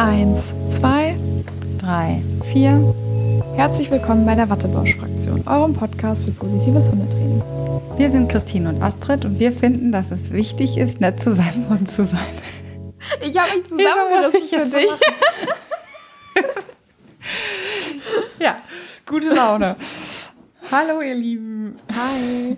Eins, zwei, drei, vier. Herzlich willkommen bei der Wattebausch-Fraktion, eurem Podcast für positives Hundetraining. Wir sind Christine und Astrid und wir finden, dass es wichtig ist, nett zu seinem Hund zu sein. Ich habe mich zusammengerissen für dich. ja, gute Laune. Hallo ihr Lieben. Hi.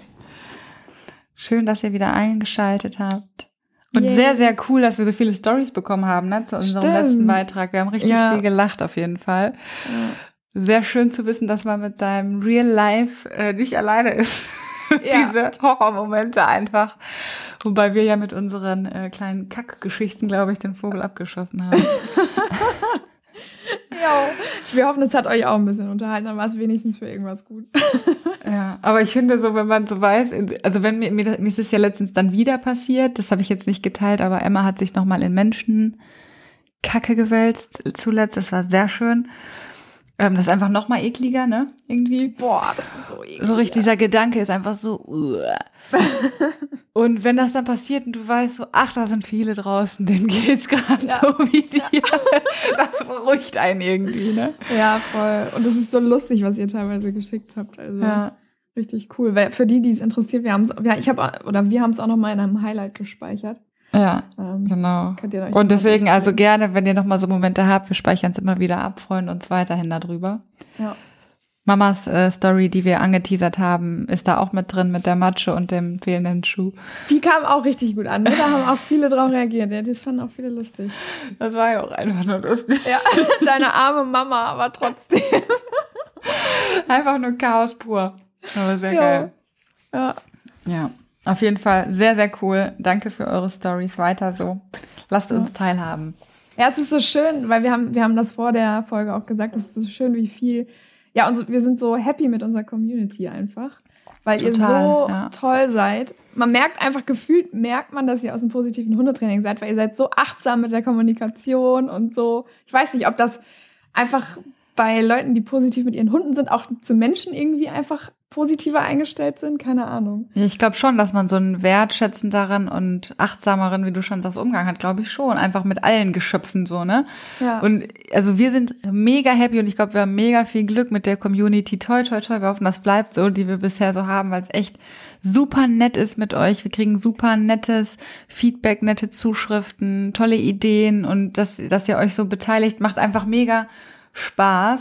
Schön, dass ihr wieder eingeschaltet habt. Und Yay. sehr, sehr cool, dass wir so viele Stories bekommen haben ne, zu unserem Stimmt. letzten Beitrag. Wir haben richtig ja. viel gelacht auf jeden Fall. Ja. Sehr schön zu wissen, dass man mit seinem Real Life äh, nicht alleine ist. Ja. Diese Horrormomente einfach. Wobei wir ja mit unseren äh, kleinen Kackgeschichten, glaube ich, den Vogel abgeschossen haben. ja, wir hoffen, es hat euch auch ein bisschen unterhalten, dann war es wenigstens für irgendwas gut. ja, aber ich finde so, wenn man so weiß, also wenn mir, mir, mir ist es ja letztens dann wieder passiert, das habe ich jetzt nicht geteilt, aber Emma hat sich nochmal in Menschen Kacke gewälzt zuletzt, das war sehr schön. Ähm, das ist einfach noch mal ekliger, ne? Irgendwie. Boah, das ist so eklig. So richtig, dieser Gedanke ist einfach so. und wenn das dann passiert und du weißt so, ach, da sind viele draußen, denen geht's gerade ja. so wie dir. Ja. Das beruhigt einen irgendwie, ne? Ja, voll. Und das ist so lustig, was ihr teilweise geschickt habt. Also ja. richtig cool. Weil für die, die es interessiert, wir haben es, ja, ich habe oder wir haben es auch noch mal in einem Highlight gespeichert. Ja, ähm, genau. Und deswegen also gerne, wenn ihr nochmal so Momente habt, wir speichern es immer wieder ab, freuen uns weiterhin darüber. Ja. Mamas äh, Story, die wir angeteasert haben, ist da auch mit drin mit der Matsche und dem fehlenden Schuh. Die kam auch richtig gut an. Ne? Da haben auch viele drauf reagiert. Ja, das fanden auch viele lustig. Das war ja auch einfach nur lustig. Ja, deine arme Mama, aber trotzdem. einfach nur Chaos pur. Aber sehr ja. geil. Ja. Ja. Auf jeden Fall sehr, sehr cool. Danke für eure Stories. Weiter so. Lasst ja. uns teilhaben. Ja, es ist so schön, weil wir haben, wir haben das vor der Folge auch gesagt, es ist so schön, wie viel, ja, und wir sind so happy mit unserer Community einfach, weil Total, ihr so ja. toll seid. Man merkt einfach, gefühlt merkt man, dass ihr aus dem positiven Hundetraining seid, weil ihr seid so achtsam mit der Kommunikation und so. Ich weiß nicht, ob das einfach bei Leuten, die positiv mit ihren Hunden sind, auch zu Menschen irgendwie einfach positiver eingestellt sind, keine Ahnung. Ich glaube schon, dass man so einen wertschätzenderen und achtsameren, wie du schon sagst, Umgang hat, glaube ich schon. Einfach mit allen Geschöpfen so, ne? Ja. Und also wir sind mega happy und ich glaube, wir haben mega viel Glück mit der Community. Toi, toi, toi. Wir hoffen, das bleibt so, die wir bisher so haben, weil es echt super nett ist mit euch. Wir kriegen super nettes Feedback, nette Zuschriften, tolle Ideen und dass, dass ihr euch so beteiligt, macht einfach mega Spaß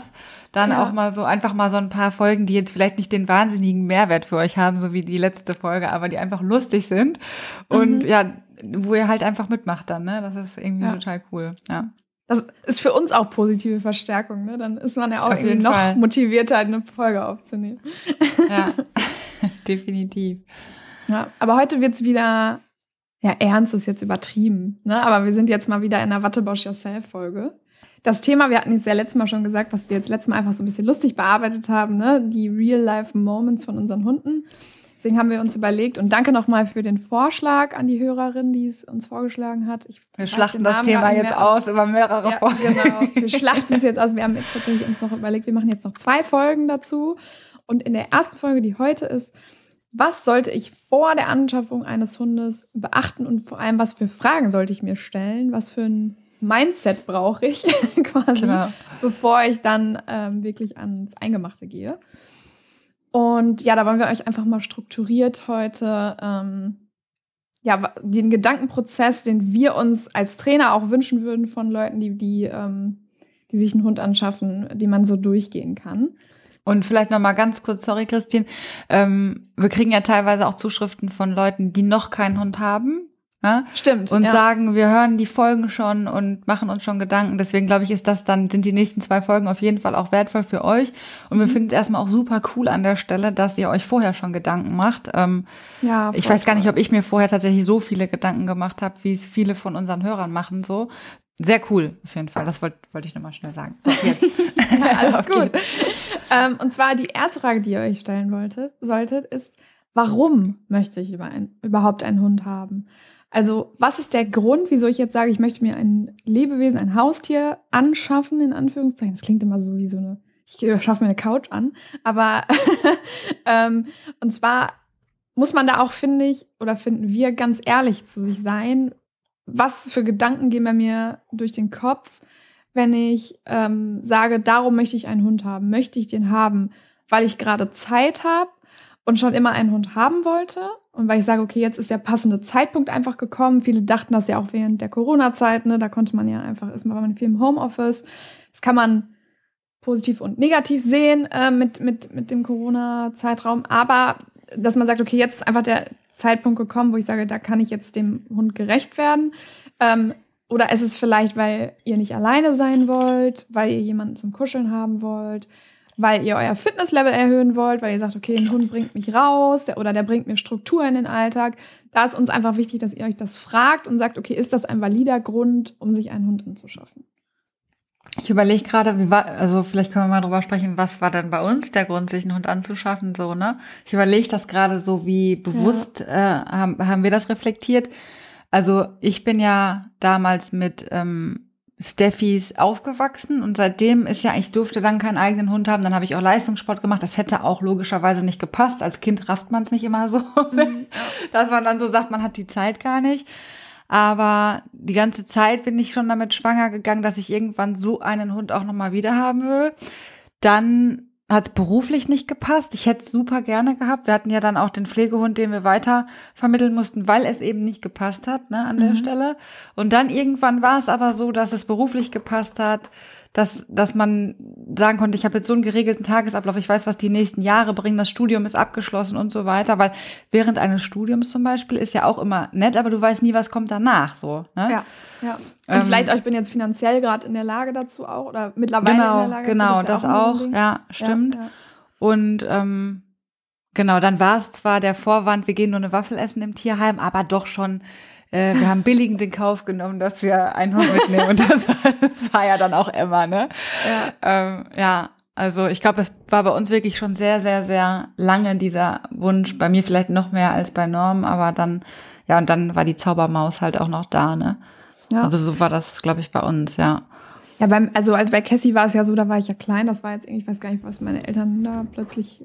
dann ja. auch mal so einfach mal so ein paar Folgen, die jetzt vielleicht nicht den wahnsinnigen Mehrwert für euch haben, so wie die letzte Folge, aber die einfach lustig sind und mhm. ja, wo ihr halt einfach mitmacht dann, ne? Das ist irgendwie ja. total cool, ja. Das ist für uns auch positive Verstärkung, ne? Dann ist man ja auch irgendwie noch Fall. motivierter, eine Folge aufzunehmen. Ja, definitiv. Ja, aber heute wird's wieder, ja, ernst ist jetzt übertrieben, ne? Aber wir sind jetzt mal wieder in der Wattebosch Yourself Folge das Thema, wir hatten es ja letztes Mal schon gesagt, was wir jetzt letztes Mal einfach so ein bisschen lustig bearbeitet haben, ne? die Real-Life-Moments von unseren Hunden. Deswegen haben wir uns überlegt und danke nochmal für den Vorschlag an die Hörerin, die es uns vorgeschlagen hat. Ich wir schlachten das Thema jetzt aus über mehrere ja, Folgen. Genau, wir schlachten es jetzt aus. Wir haben jetzt tatsächlich uns noch überlegt, wir machen jetzt noch zwei Folgen dazu. Und in der ersten Folge, die heute ist, was sollte ich vor der Anschaffung eines Hundes beachten und vor allem, was für Fragen sollte ich mir stellen? Was für ein Mindset brauche ich quasi, genau. bevor ich dann ähm, wirklich ans Eingemachte gehe. Und ja, da wollen wir euch einfach mal strukturiert heute ähm, ja, den Gedankenprozess, den wir uns als Trainer auch wünschen würden von Leuten, die, die, ähm, die sich einen Hund anschaffen, die man so durchgehen kann. Und vielleicht noch mal ganz kurz, sorry Christine, ähm, wir kriegen ja teilweise auch Zuschriften von Leuten, die noch keinen Hund haben, Ne? Stimmt. Und ja. sagen, wir hören die Folgen schon und machen uns schon Gedanken. Deswegen glaube ich, ist das dann, sind die nächsten zwei Folgen auf jeden Fall auch wertvoll für euch. Und wir mhm. finden es erstmal auch super cool an der Stelle, dass ihr euch vorher schon Gedanken macht. Ähm, ja, ich weiß gar nicht, ob ich mir vorher tatsächlich so viele Gedanken gemacht habe, wie es viele von unseren Hörern machen. So. Sehr cool, auf jeden Fall. Das wollte wollt ich nochmal schnell sagen. So, jetzt. ja, alles gut. Ähm, und zwar die erste Frage, die ihr euch stellen wolltet, solltet, ist, warum möchte ich über ein, überhaupt einen Hund haben? Also, was ist der Grund, wieso ich jetzt sage, ich möchte mir ein Lebewesen, ein Haustier anschaffen, in Anführungszeichen? Das klingt immer so wie so eine, ich schaffe mir eine Couch an. Aber, ähm, und zwar muss man da auch, finde ich, oder finden wir ganz ehrlich zu sich sein. Was für Gedanken gehen bei mir durch den Kopf? wenn ich ähm, sage, darum möchte ich einen Hund haben, möchte ich den haben, weil ich gerade Zeit habe und schon immer einen Hund haben wollte und weil ich sage, okay, jetzt ist der passende Zeitpunkt einfach gekommen. Viele dachten das ja auch während der Corona-Zeit, ne? Da konnte man ja einfach, ist man viel im Homeoffice. Das kann man positiv und negativ sehen äh, mit, mit, mit dem Corona-Zeitraum. Aber dass man sagt, okay, jetzt ist einfach der Zeitpunkt gekommen, wo ich sage, da kann ich jetzt dem Hund gerecht werden. Ähm, oder ist es vielleicht, weil ihr nicht alleine sein wollt, weil ihr jemanden zum Kuscheln haben wollt, weil ihr euer Fitnesslevel erhöhen wollt, weil ihr sagt, okay, ein Hund bringt mich raus der, oder der bringt mir Struktur in den Alltag. Da ist uns einfach wichtig, dass ihr euch das fragt und sagt, okay, ist das ein valider Grund, um sich einen Hund anzuschaffen? Ich überlege gerade, wie war, also vielleicht können wir mal drüber sprechen, was war denn bei uns der Grund, sich einen Hund anzuschaffen, so, ne? Ich überlege das gerade so, wie bewusst ja. äh, haben, haben wir das reflektiert. Also ich bin ja damals mit ähm, Steffis aufgewachsen und seitdem ist ja, ich durfte dann keinen eigenen Hund haben, dann habe ich auch Leistungssport gemacht. Das hätte auch logischerweise nicht gepasst. Als Kind rafft man es nicht immer so, mhm. dass man dann so sagt, man hat die Zeit gar nicht. Aber die ganze Zeit bin ich schon damit schwanger gegangen, dass ich irgendwann so einen Hund auch nochmal wieder haben will. Dann hat es beruflich nicht gepasst. Ich hätte es super gerne gehabt. Wir hatten ja dann auch den Pflegehund, den wir weiter vermitteln mussten, weil es eben nicht gepasst hat ne, an mhm. der Stelle. Und dann irgendwann war es aber so, dass es beruflich gepasst hat dass, dass man sagen konnte, ich habe jetzt so einen geregelten Tagesablauf, ich weiß, was die nächsten Jahre bringen, das Studium ist abgeschlossen und so weiter, weil während eines Studiums zum Beispiel ist ja auch immer nett, aber du weißt nie, was kommt danach, so. Ne? Ja, ja. Und ähm, vielleicht auch, ich bin jetzt finanziell gerade in der Lage dazu auch oder mittlerweile genau, in der Lage Genau, das, ja auch, auch. ja, stimmt. Ja, ja. Und ähm, genau, dann war es zwar der Vorwand, wir gehen nur eine Waffel essen im Tierheim, aber doch schon äh, wir haben billigend in Kauf genommen, dass wir einen Hund mitnehmen. Und das, das war ja dann auch Emma, ne? Ja. Ähm, ja, also ich glaube, es war bei uns wirklich schon sehr, sehr, sehr lange dieser Wunsch. Bei mir vielleicht noch mehr als bei Norm, aber dann, ja, und dann war die Zaubermaus halt auch noch da, ne? Ja. Also so war das, glaube ich, bei uns, ja. Ja, beim, also als bei Cassie war es ja so, da war ich ja klein, das war jetzt irgendwie, ich weiß gar nicht, was meine Eltern da plötzlich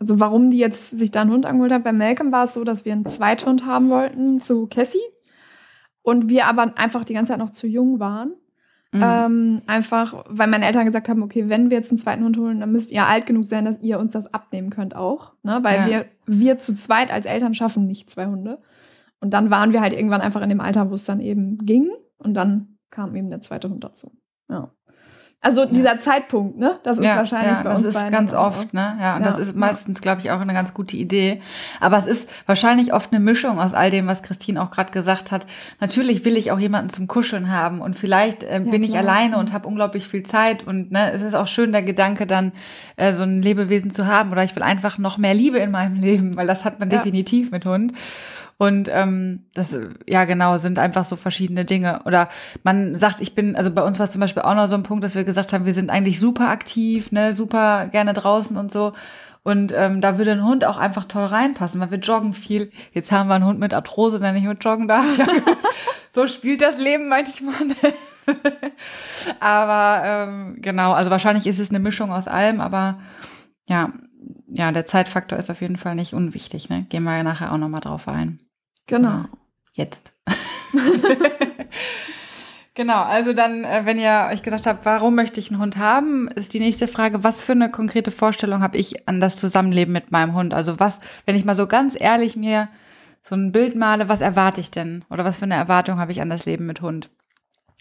also warum die jetzt sich da einen Hund angeholt haben. Bei Malcolm war es so, dass wir einen Zweithund haben wollten zu Cassie. Und wir aber einfach die ganze Zeit noch zu jung waren. Mhm. Ähm, einfach, weil meine Eltern gesagt haben, okay, wenn wir jetzt einen zweiten Hund holen, dann müsst ihr alt genug sein, dass ihr uns das abnehmen könnt auch. Ne? Weil ja. wir, wir zu zweit als Eltern schaffen nicht zwei Hunde. Und dann waren wir halt irgendwann einfach in dem Alter, wo es dann eben ging. Und dann kam eben der zweite Hund dazu. Ja. Also dieser Zeitpunkt, ne? Das ist ja, wahrscheinlich ja, bei uns Das ist ganz oft, ne? Ja, und ja, das ist meistens, glaube ich, auch eine ganz gute Idee. Aber es ist wahrscheinlich oft eine Mischung aus all dem, was Christine auch gerade gesagt hat. Natürlich will ich auch jemanden zum Kuscheln haben und vielleicht äh, bin ich alleine und habe unglaublich viel Zeit und ne, es ist auch schön der Gedanke dann äh, so ein Lebewesen zu haben oder ich will einfach noch mehr Liebe in meinem Leben, weil das hat man definitiv mit Hund. Und ähm, das, ja genau, sind einfach so verschiedene Dinge. Oder man sagt, ich bin, also bei uns war es zum Beispiel auch noch so ein Punkt, dass wir gesagt haben, wir sind eigentlich super aktiv, ne, super gerne draußen und so. Und ähm, da würde ein Hund auch einfach toll reinpassen, weil wir joggen viel. Jetzt haben wir einen Hund mit Arthrose, der nicht mit joggen darf. Ja, so spielt das Leben manchmal. aber ähm, genau, also wahrscheinlich ist es eine Mischung aus allem, aber ja, ja, der Zeitfaktor ist auf jeden Fall nicht unwichtig. Ne? Gehen wir nachher auch nochmal drauf ein. Genau. Jetzt. genau, also dann, äh, wenn ihr euch gesagt habt, warum möchte ich einen Hund haben, ist die nächste Frage, was für eine konkrete Vorstellung habe ich an das Zusammenleben mit meinem Hund? Also was, wenn ich mal so ganz ehrlich mir so ein Bild male, was erwarte ich denn? Oder was für eine Erwartung habe ich an das Leben mit Hund?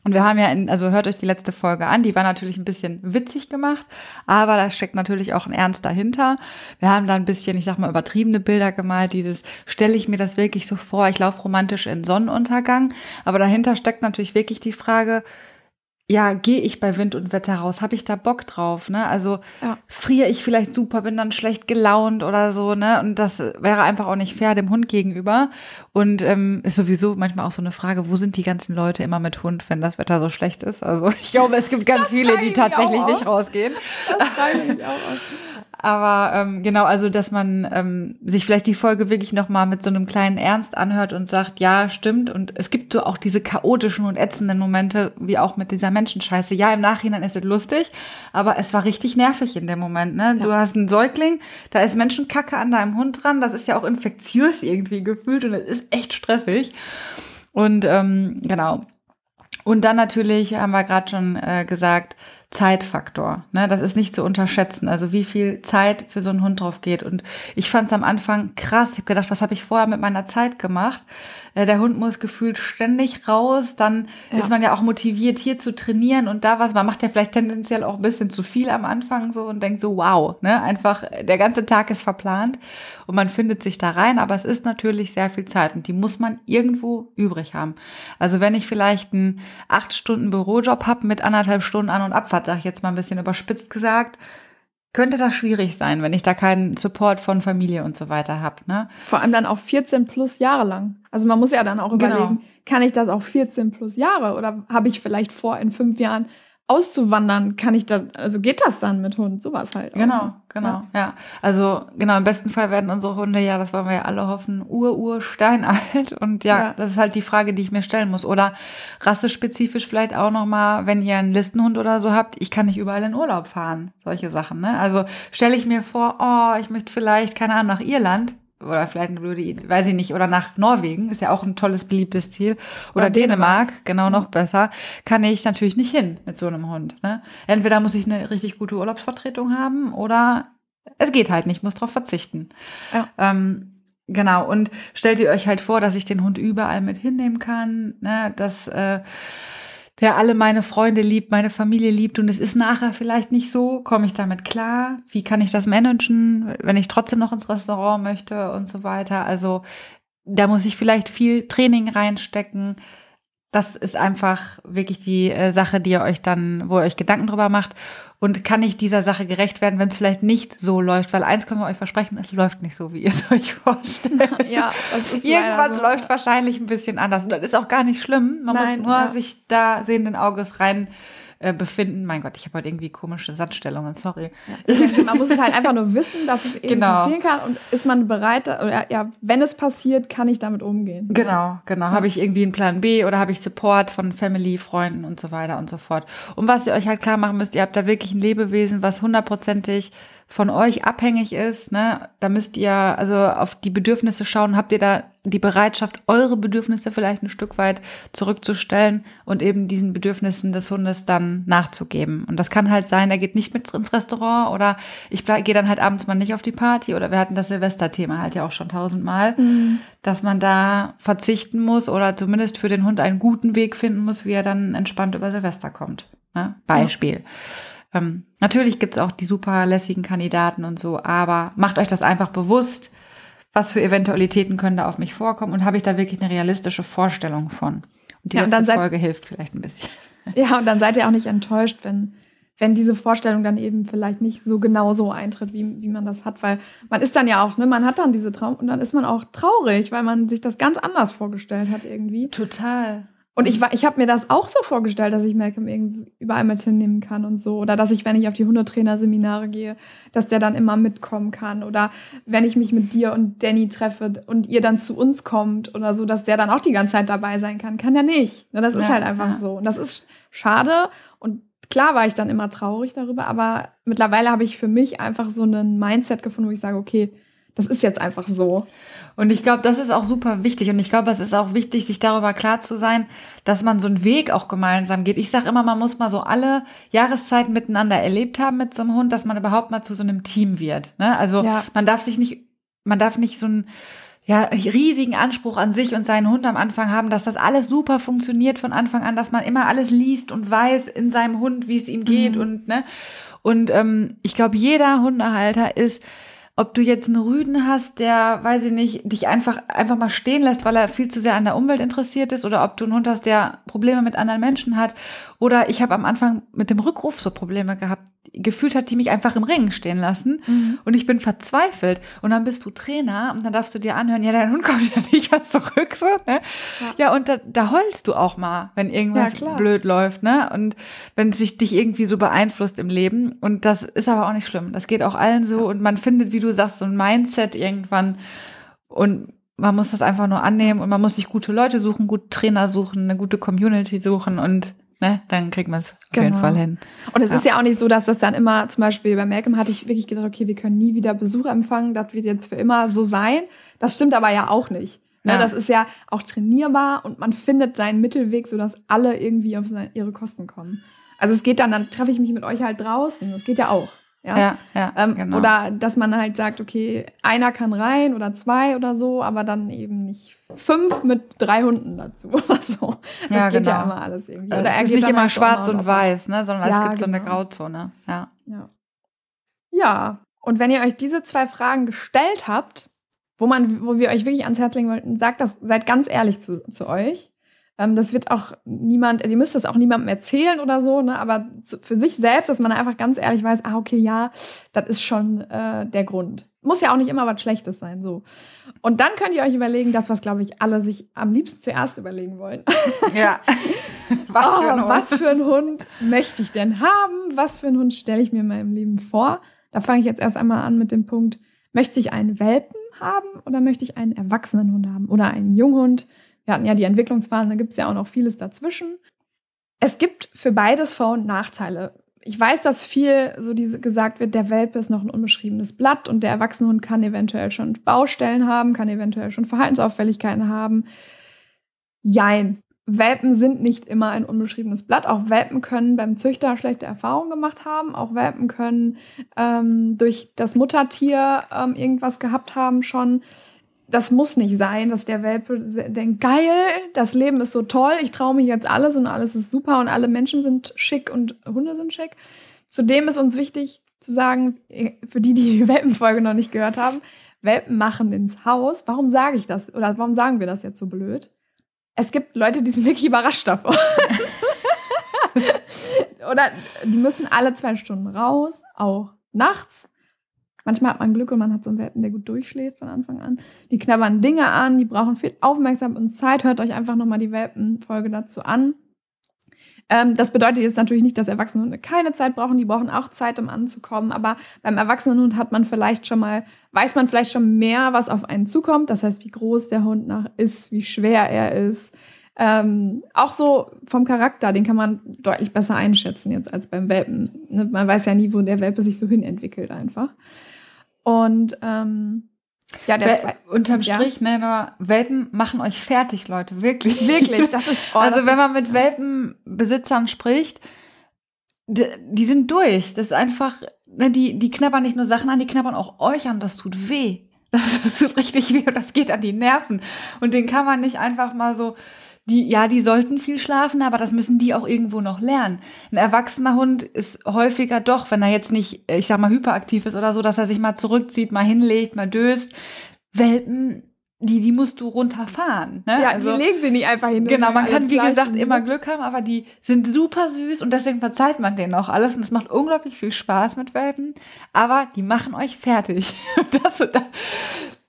Und wir haben ja, in, also hört euch die letzte Folge an, die war natürlich ein bisschen witzig gemacht, aber da steckt natürlich auch ein Ernst dahinter. Wir haben da ein bisschen, ich sag mal, übertriebene Bilder gemalt, dieses, stelle ich mir das wirklich so vor, ich laufe romantisch in Sonnenuntergang, aber dahinter steckt natürlich wirklich die Frage, ja, gehe ich bei Wind und Wetter raus? Habe ich da Bock drauf? Ne? Also ja. friere ich vielleicht super, bin dann schlecht gelaunt oder so, ne? Und das wäre einfach auch nicht fair dem Hund gegenüber. Und ähm, ist sowieso manchmal auch so eine Frage, wo sind die ganzen Leute immer mit Hund, wenn das Wetter so schlecht ist? Also ich glaube, es gibt ganz das viele, die tatsächlich nicht rausgehen. Das ich auch aus. Aber ähm, genau, also dass man ähm, sich vielleicht die Folge wirklich nochmal mit so einem kleinen Ernst anhört und sagt, ja, stimmt. Und es gibt so auch diese chaotischen und ätzenden Momente, wie auch mit dieser Menschenscheiße. Ja, im Nachhinein ist es lustig, aber es war richtig nervig in dem Moment. Ne? Ja. Du hast einen Säugling, da ist Menschenkacke an deinem Hund dran, das ist ja auch infektiös irgendwie gefühlt und es ist echt stressig. Und ähm, genau. Und dann natürlich, haben wir gerade schon äh, gesagt, Zeitfaktor. Ne, das ist nicht zu unterschätzen. Also wie viel Zeit für so einen Hund drauf geht. Und ich fand es am Anfang krass. Ich habe gedacht, was habe ich vorher mit meiner Zeit gemacht? Äh, der Hund muss gefühlt ständig raus. Dann ja. ist man ja auch motiviert, hier zu trainieren und da was. Man macht ja vielleicht tendenziell auch ein bisschen zu viel am Anfang so und denkt so, wow, ne? Einfach, der ganze Tag ist verplant und man findet sich da rein. Aber es ist natürlich sehr viel Zeit und die muss man irgendwo übrig haben. Also wenn ich vielleicht einen acht Stunden Bürojob habe mit anderthalb Stunden An- und Abfahrt, sag ich jetzt mal ein bisschen überspitzt gesagt, könnte das schwierig sein, wenn ich da keinen Support von Familie und so weiter habe. Ne? Vor allem dann auch 14 plus Jahre lang. Also man muss ja dann auch genau. überlegen, genau. kann ich das auch 14 plus Jahre oder habe ich vielleicht vor, in fünf Jahren auszuwandern, kann ich das, also geht das dann mit Hund, sowas halt. Auch. Genau, ne? genau, ja. ja. Also genau, im besten Fall werden unsere Hunde, ja, das wollen wir ja alle hoffen, ur, ur, steinalt. Und ja, ja, das ist halt die Frage, die ich mir stellen muss. Oder rassespezifisch vielleicht auch nochmal, wenn ihr einen Listenhund oder so habt, ich kann nicht überall in Urlaub fahren. Solche Sachen, ne? Also stelle ich mir vor, oh, ich möchte vielleicht, keine Ahnung, nach Irland oder vielleicht eine blöde Idee, weiß ich nicht, oder nach Norwegen, ist ja auch ein tolles, beliebtes Ziel. Oder, oder Dänemark, Dänemark, genau noch besser, kann ich natürlich nicht hin mit so einem Hund. Ne? Entweder muss ich eine richtig gute Urlaubsvertretung haben oder es geht halt nicht, muss darauf verzichten. Ja. Ähm, Genau, und stellt ihr euch halt vor, dass ich den Hund überall mit hinnehmen kann, ne, dass äh, der alle meine Freunde liebt, meine Familie liebt und es ist nachher vielleicht nicht so, komme ich damit klar? Wie kann ich das managen, wenn ich trotzdem noch ins Restaurant möchte und so weiter? Also da muss ich vielleicht viel Training reinstecken. Das ist einfach wirklich die äh, Sache, die ihr euch dann, wo ihr euch Gedanken drüber macht. Und kann ich dieser Sache gerecht werden, wenn es vielleicht nicht so läuft? Weil eins können wir euch versprechen, es läuft nicht so, wie ihr es euch vorstellt. Ja, das ist Irgendwas so. läuft wahrscheinlich ein bisschen anders. Und das ist auch gar nicht schlimm. Man Nein, muss nur ja. sich da sehenden Auges rein äh, befinden. Mein Gott, ich habe heute irgendwie komische Satzstellungen, sorry. Ja, man muss es halt einfach nur wissen, dass es eben genau. passieren kann und ist man bereit, oder ja, wenn es passiert, kann ich damit umgehen. Genau, genau. Ja. Habe ich irgendwie einen Plan B oder habe ich Support von Family, Freunden und so weiter und so fort. Und was ihr euch halt klar machen müsst, ihr habt da wirklich ein Lebewesen, was hundertprozentig von euch abhängig ist, ne, da müsst ihr also auf die Bedürfnisse schauen. Habt ihr da die Bereitschaft, eure Bedürfnisse vielleicht ein Stück weit zurückzustellen und eben diesen Bedürfnissen des Hundes dann nachzugeben? Und das kann halt sein, er geht nicht mit ins Restaurant oder ich gehe dann halt abends mal nicht auf die Party oder wir hatten das Silvesterthema halt ja auch schon tausendmal, mhm. dass man da verzichten muss oder zumindest für den Hund einen guten Weg finden muss, wie er dann entspannt über Silvester kommt. Ne? Beispiel. Ja. Ähm, natürlich gibt's auch die super lässigen Kandidaten und so, aber macht euch das einfach bewusst, was für Eventualitäten können da auf mich vorkommen und habe ich da wirklich eine realistische Vorstellung von. Und die ja, letzte Folge hilft vielleicht ein bisschen. Ja, und dann seid ihr auch nicht enttäuscht, wenn, wenn diese Vorstellung dann eben vielleicht nicht so genau so eintritt, wie, wie man das hat, weil man ist dann ja auch, ne, man hat dann diese Traum und dann ist man auch traurig, weil man sich das ganz anders vorgestellt hat irgendwie. Total. Und ich, ich habe mir das auch so vorgestellt, dass ich Malcolm irgendwie überall mit hinnehmen kann und so. Oder dass ich, wenn ich auf die Hundetrainer-Seminare gehe, dass der dann immer mitkommen kann. Oder wenn ich mich mit dir und Danny treffe und ihr dann zu uns kommt oder so, dass der dann auch die ganze Zeit dabei sein kann. Kann ja nicht. Ne, das ist ja, halt einfach ja. so. Und das ist schade. Und klar war ich dann immer traurig darüber, aber mittlerweile habe ich für mich einfach so ein Mindset gefunden, wo ich sage, okay, das ist jetzt einfach so. Und ich glaube, das ist auch super wichtig. Und ich glaube, es ist auch wichtig, sich darüber klar zu sein, dass man so einen Weg auch gemeinsam geht. Ich sage immer, man muss mal so alle Jahreszeiten miteinander erlebt haben mit so einem Hund, dass man überhaupt mal zu so einem Team wird. Ne? Also ja. man darf sich nicht, man darf nicht so einen ja, riesigen Anspruch an sich und seinen Hund am Anfang haben, dass das alles super funktioniert von Anfang an, dass man immer alles liest und weiß in seinem Hund, wie es ihm geht mhm. und ne. Und ähm, ich glaube, jeder Hundehalter ist ob du jetzt einen Rüden hast, der, weiß ich nicht, dich einfach, einfach mal stehen lässt, weil er viel zu sehr an der Umwelt interessiert ist, oder ob du einen Hund hast, der Probleme mit anderen Menschen hat. Oder ich habe am Anfang mit dem Rückruf so Probleme gehabt gefühlt hat die mich einfach im Ring stehen lassen mhm. und ich bin verzweifelt und dann bist du Trainer und dann darfst du dir anhören, ja, dein Hund kommt ja nicht mehr zurück, so, ne? Ja, ja und da, da heulst du auch mal, wenn irgendwas ja, blöd läuft, ne? Und wenn sich dich irgendwie so beeinflusst im Leben und das ist aber auch nicht schlimm. Das geht auch allen so ja. und man findet, wie du sagst, so ein Mindset irgendwann und man muss das einfach nur annehmen und man muss sich gute Leute suchen, gute Trainer suchen, eine gute Community suchen und ne, dann kriegt man es auf genau. jeden Fall hin. Und es ja. ist ja auch nicht so, dass das dann immer, zum Beispiel bei Malcolm hatte ich wirklich gedacht, okay, wir können nie wieder Besuch empfangen, das wird jetzt für immer so sein. Das stimmt aber ja auch nicht. Ne, ja. Das ist ja auch trainierbar und man findet seinen Mittelweg, sodass alle irgendwie auf seine, ihre Kosten kommen. Also es geht dann, dann treffe ich mich mit euch halt draußen. Das geht ja auch. Ja, ja, ja ähm, genau. Oder dass man halt sagt, okay, einer kann rein oder zwei oder so, aber dann eben nicht fünf mit drei Hunden dazu oder so. Das ja, geht genau. ja immer alles irgendwie. Oder es ist nicht immer halt schwarz und weiß, ne, sondern ja, es gibt genau. so eine genau. Grauzone. Ja. ja. Ja. Und wenn ihr euch diese zwei Fragen gestellt habt, wo man, wo wir euch wirklich ans Herz legen wollten, sagt das, seid ganz ehrlich zu, zu euch. Ähm, das wird auch niemand, also ihr müsst das auch niemandem erzählen oder so, ne? aber für sich selbst, dass man einfach ganz ehrlich weiß, ah, okay, ja, das ist schon äh, der Grund. Muss ja auch nicht immer was Schlechtes sein, so. Und dann könnt ihr euch überlegen, das, was, glaube ich, alle sich am liebsten zuerst überlegen wollen. Ja. was, oh, für ein Hund. was für einen Hund möchte ich denn haben? Was für einen Hund stelle ich mir in meinem Leben vor? Da fange ich jetzt erst einmal an mit dem Punkt, möchte ich einen Welpen haben oder möchte ich einen erwachsenen Hund haben oder einen Junghund? Wir hatten ja die Entwicklungsphasen, da gibt es ja auch noch vieles dazwischen. Es gibt für beides Vor- und Nachteile. Ich weiß, dass viel so diese gesagt wird, der Welpe ist noch ein unbeschriebenes Blatt und der Erwachsenenhund kann eventuell schon Baustellen haben, kann eventuell schon Verhaltensauffälligkeiten haben. Jein. Welpen sind nicht immer ein unbeschriebenes Blatt. Auch Welpen können beim Züchter schlechte Erfahrungen gemacht haben. Auch Welpen können ähm, durch das Muttertier ähm, irgendwas gehabt haben schon das muss nicht sein, dass der Welpe denkt, geil, das Leben ist so toll, ich traue mich jetzt alles und alles ist super und alle Menschen sind schick und Hunde sind schick. Zudem ist uns wichtig zu sagen, für die, die die Welpenfolge noch nicht gehört haben, Welpen machen ins Haus. Warum sage ich das? Oder warum sagen wir das jetzt so blöd? Es gibt Leute, die sind wirklich überrascht davon. Oder die müssen alle zwei Stunden raus, auch nachts. Manchmal hat man Glück und man hat so einen Welpen, der gut durchschläft von Anfang an. Die knabbern Dinge an, die brauchen viel Aufmerksamkeit und Zeit. Hört euch einfach nochmal die Welpenfolge dazu an. Ähm, das bedeutet jetzt natürlich nicht, dass erwachsene Hunde keine Zeit brauchen. Die brauchen auch Zeit, um anzukommen. Aber beim Erwachsenenhund hat man vielleicht schon mal, weiß man vielleicht schon mehr, was auf einen zukommt. Das heißt, wie groß der Hund nach ist, wie schwer er ist. Ähm, auch so vom Charakter, den kann man deutlich besser einschätzen jetzt als beim Welpen. Ne? Man weiß ja nie, wo der Welpe sich so hin entwickelt einfach. Und ähm, ja, der zwei, unterm Strich, ja. ne, Welpen machen euch fertig, Leute, wirklich. Wirklich, das ist. Oh, also das wenn man mit Welpenbesitzern spricht, die, die, sind durch. Das ist einfach, ne, die, die knabbern nicht nur Sachen an, die knabbern auch euch an. Das tut weh. Das tut richtig weh und das geht an die Nerven. Und den kann man nicht einfach mal so die, ja, die sollten viel schlafen, aber das müssen die auch irgendwo noch lernen. Ein erwachsener Hund ist häufiger doch, wenn er jetzt nicht, ich sag mal, hyperaktiv ist oder so, dass er sich mal zurückzieht, mal hinlegt, mal döst. Welpen die, die musst du runterfahren. Ne? Ja, also, die legen sie nicht einfach hin. Genau, man kann, wie gesagt, immer Glück haben, aber die sind super süß und deswegen verzeiht man denen auch alles und es macht unglaublich viel Spaß mit Welpen, aber die machen euch fertig. Das, das,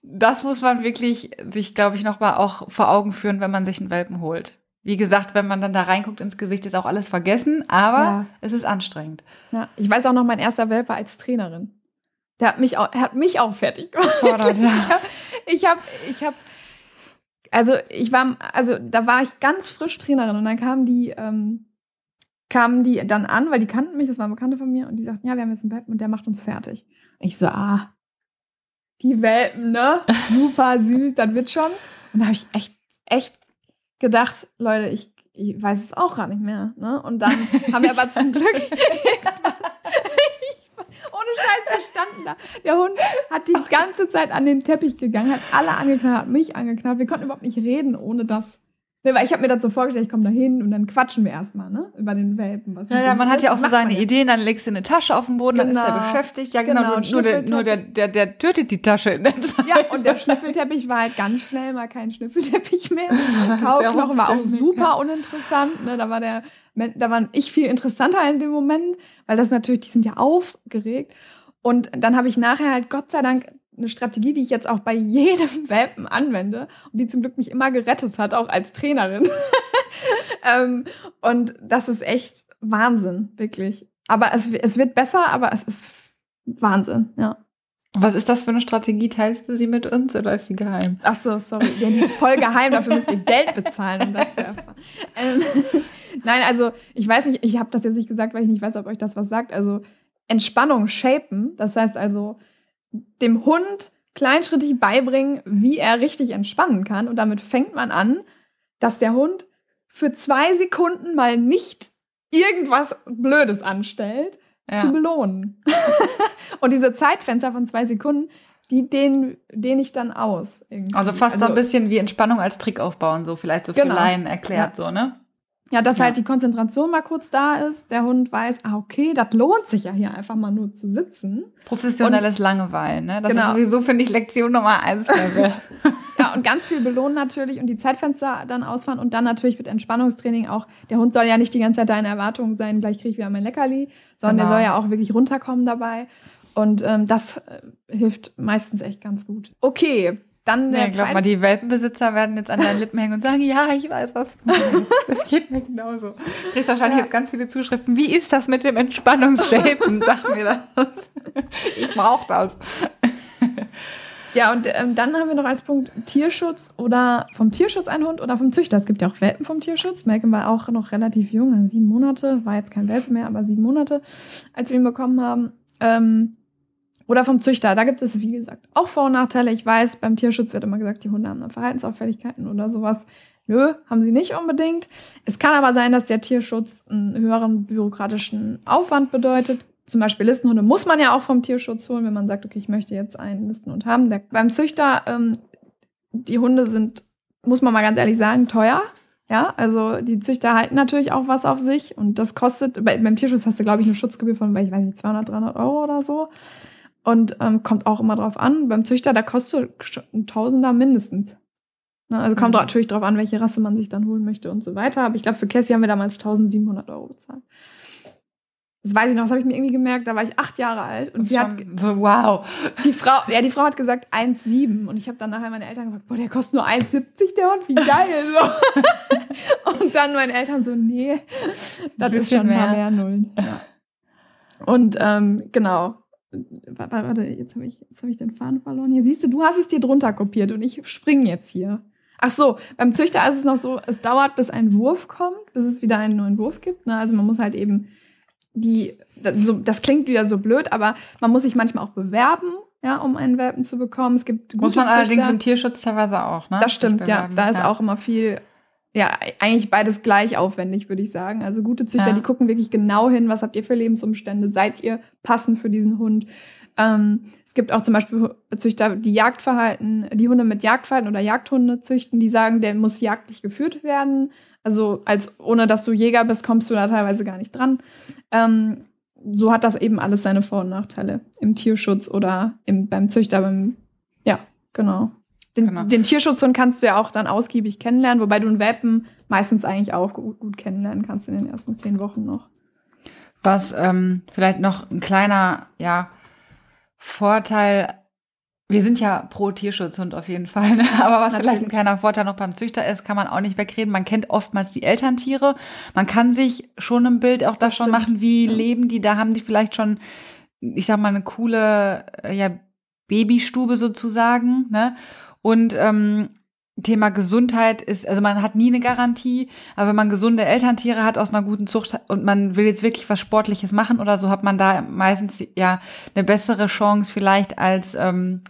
das muss man wirklich sich, glaube ich, nochmal auch vor Augen führen, wenn man sich einen Welpen holt. Wie gesagt, wenn man dann da reinguckt ins Gesicht, ist auch alles vergessen, aber ja. es ist anstrengend. Ja, ich weiß auch noch, mein erster Welpe als Trainerin. Der hat mich auch, hat mich auch fertig gemacht. Fordert, ja. Ich habe, ich habe, also ich war, also da war ich ganz frisch Trainerin und dann kamen die, ähm, kamen die dann an, weil die kannten mich, das waren Bekannte von mir und die sagten, ja, wir haben jetzt einen Welpen und der macht uns fertig. ich so, ah, die Welpen, ne? Super süß, das wird schon. Und da habe ich echt, echt gedacht, Leute, ich, ich weiß es auch gar nicht mehr. Ne? Und dann haben wir aber zum Glück ohne Scheiß verstanden da. Der Hund hat die ganze Zeit an den Teppich gegangen, hat alle angeknallt, hat mich angeknallt. Wir konnten überhaupt nicht reden ohne das. Ne, weil ich habe mir das so vorgestellt, ich komme da hin und dann quatschen wir erstmal, ne? Über den Welpen. Was ja, ja, man hat ja auch so seine Ideen, dann legst du eine Tasche auf den Boden, genau. dann ist er genau. beschäftigt. Ja, genau, genau nur, nur, der, nur der, der, der tötet die Tasche in der Zeit. Ja, und der Schnüffelteppich war halt ganz schnell mal kein Schnüffelteppich mehr. Kauknochen war auch super uninteressant, ne? Da war der, da war ich viel interessanter in dem Moment, weil das natürlich, die sind ja aufgeregt. Und dann habe ich nachher halt Gott sei Dank eine Strategie, die ich jetzt auch bei jedem Welpen anwende und die zum Glück mich immer gerettet hat, auch als Trainerin. ähm, und das ist echt Wahnsinn, wirklich. Aber es, es wird besser, aber es ist Wahnsinn, ja. Was ist das für eine Strategie? Teilst du sie mit uns oder ist sie geheim? Ach so, sorry. Ja, die ist voll geheim, dafür müsst ihr Geld bezahlen, um das zu erfahren. Ähm, Nein, also ich weiß nicht, ich habe das jetzt nicht gesagt, weil ich nicht weiß, ob euch das was sagt. Also Entspannung shapen, das heißt also dem Hund kleinschrittig beibringen, wie er richtig entspannen kann. Und damit fängt man an, dass der Hund für zwei Sekunden mal nicht irgendwas Blödes anstellt, ja. zu belohnen. und diese Zeitfenster von zwei Sekunden, die dehne den ich dann aus. Irgendwie. Also fast also, so ein bisschen wie Entspannung als Trick aufbauen, so vielleicht so für genau. Laien erklärt, ja. so, ne? Ja, dass ja. halt die Konzentration mal kurz da ist, der Hund weiß, ah, okay, das lohnt sich ja hier einfach mal nur zu sitzen. Professionelles und, Langeweilen, ne? Das genau. ist sowieso, finde ich, Lektion Nummer eins. ja, und ganz viel belohnen natürlich und die Zeitfenster dann ausfahren und dann natürlich mit Entspannungstraining auch. Der Hund soll ja nicht die ganze Zeit deine Erwartungen sein, gleich kriege ich wieder mein Leckerli, sondern genau. der soll ja auch wirklich runterkommen dabei. Und ähm, das äh, hilft meistens echt ganz gut. Okay, dann der ja, glaub mal, die Welpenbesitzer werden jetzt an deinen Lippen hängen und sagen, ja, ich weiß was. Das geht mir genauso. Du kriegst wahrscheinlich ja. jetzt ganz viele Zuschriften. Wie ist das mit dem Entspannungsshapen? Sag mir das. Ich brauche das. Ja, und ähm, dann haben wir noch als Punkt Tierschutz oder vom Tierschutz ein Hund oder vom Züchter. Es gibt ja auch Welpen vom Tierschutz. Malcolm war auch noch relativ jung, also sieben Monate, war jetzt kein Welpen mehr, aber sieben Monate, als wir ihn bekommen haben. Ähm, oder vom Züchter. Da gibt es, wie gesagt, auch Vor- und Nachteile. Ich weiß, beim Tierschutz wird immer gesagt, die Hunde haben dann Verhaltensauffälligkeiten oder sowas. Nö, haben sie nicht unbedingt. Es kann aber sein, dass der Tierschutz einen höheren bürokratischen Aufwand bedeutet. Zum Beispiel Listenhunde muss man ja auch vom Tierschutz holen, wenn man sagt, okay, ich möchte jetzt einen Listenhund haben. Der, beim Züchter, ähm, die Hunde sind, muss man mal ganz ehrlich sagen, teuer. Ja, also die Züchter halten natürlich auch was auf sich und das kostet, beim Tierschutz hast du, glaube ich, eine Schutzgebühr von, ich weiß nicht, 200, 300 Euro oder so. Und ähm, kommt auch immer drauf an. Beim Züchter, da kostet ein Tausender mindestens. Ne? Also kommt mhm. natürlich drauf an, welche Rasse man sich dann holen möchte und so weiter. Aber ich glaube, für Cassie haben wir damals 1700 Euro bezahlt. Das weiß ich noch, das habe ich mir irgendwie gemerkt, da war ich acht Jahre alt und sie hat so wow. Die Frau, ja, die Frau hat gesagt 1,7 und ich habe dann nachher meine Eltern gesagt, boah, der kostet nur 1,70 der Hund, wie geil so. und dann meine Eltern so, nee, das ist schon mehr. mal mehr Nullen. Ja. Und ähm, genau, Warte, jetzt habe ich, hab ich den Faden verloren. Hier siehst du, du hast es dir drunter kopiert und ich springe jetzt hier. Ach so, beim Züchter ist es noch so, es dauert, bis ein Wurf kommt, bis es wieder einen neuen Wurf gibt. Ne? Also man muss halt eben die, das, so, das klingt wieder so blöd, aber man muss sich manchmal auch bewerben, ja, um einen Welpen zu bekommen. Es gibt gute Muss man allerdings Züchter. im Tierschutz teilweise auch, ne? Das stimmt, ja. Da ist ja. auch immer viel ja, eigentlich beides gleich aufwendig, würde ich sagen. Also gute Züchter, ja. die gucken wirklich genau hin, was habt ihr für Lebensumstände, seid ihr passend für diesen Hund. Ähm, es gibt auch zum Beispiel Züchter, die Jagdverhalten, die Hunde mit Jagdverhalten oder Jagdhunde züchten, die sagen, der muss jagdlich geführt werden. Also als ohne dass du Jäger bist, kommst du da teilweise gar nicht dran. Ähm, so hat das eben alles seine Vor- und Nachteile im Tierschutz oder im, beim Züchter. Beim, ja, genau. Den, genau. den Tierschutzhund kannst du ja auch dann ausgiebig kennenlernen, wobei du einen Welpen meistens eigentlich auch gut, gut kennenlernen kannst in den ersten zehn Wochen noch. Was ähm, vielleicht noch ein kleiner ja, Vorteil, wir sind ja pro Tierschutzhund auf jeden Fall, ne? aber was Natürlich. vielleicht ein kleiner Vorteil noch beim Züchter ist, kann man auch nicht wegreden. Man kennt oftmals die Elterntiere. Man kann sich schon ein Bild auch davon machen, wie ja. leben die. Da haben die vielleicht schon, ich sag mal, eine coole äh, ja, Babystube sozusagen. Ne? Und ähm, Thema Gesundheit ist, also man hat nie eine Garantie, aber wenn man gesunde Elterntiere hat aus einer guten Zucht und man will jetzt wirklich was Sportliches machen oder so, hat man da meistens ja eine bessere Chance vielleicht als ähm,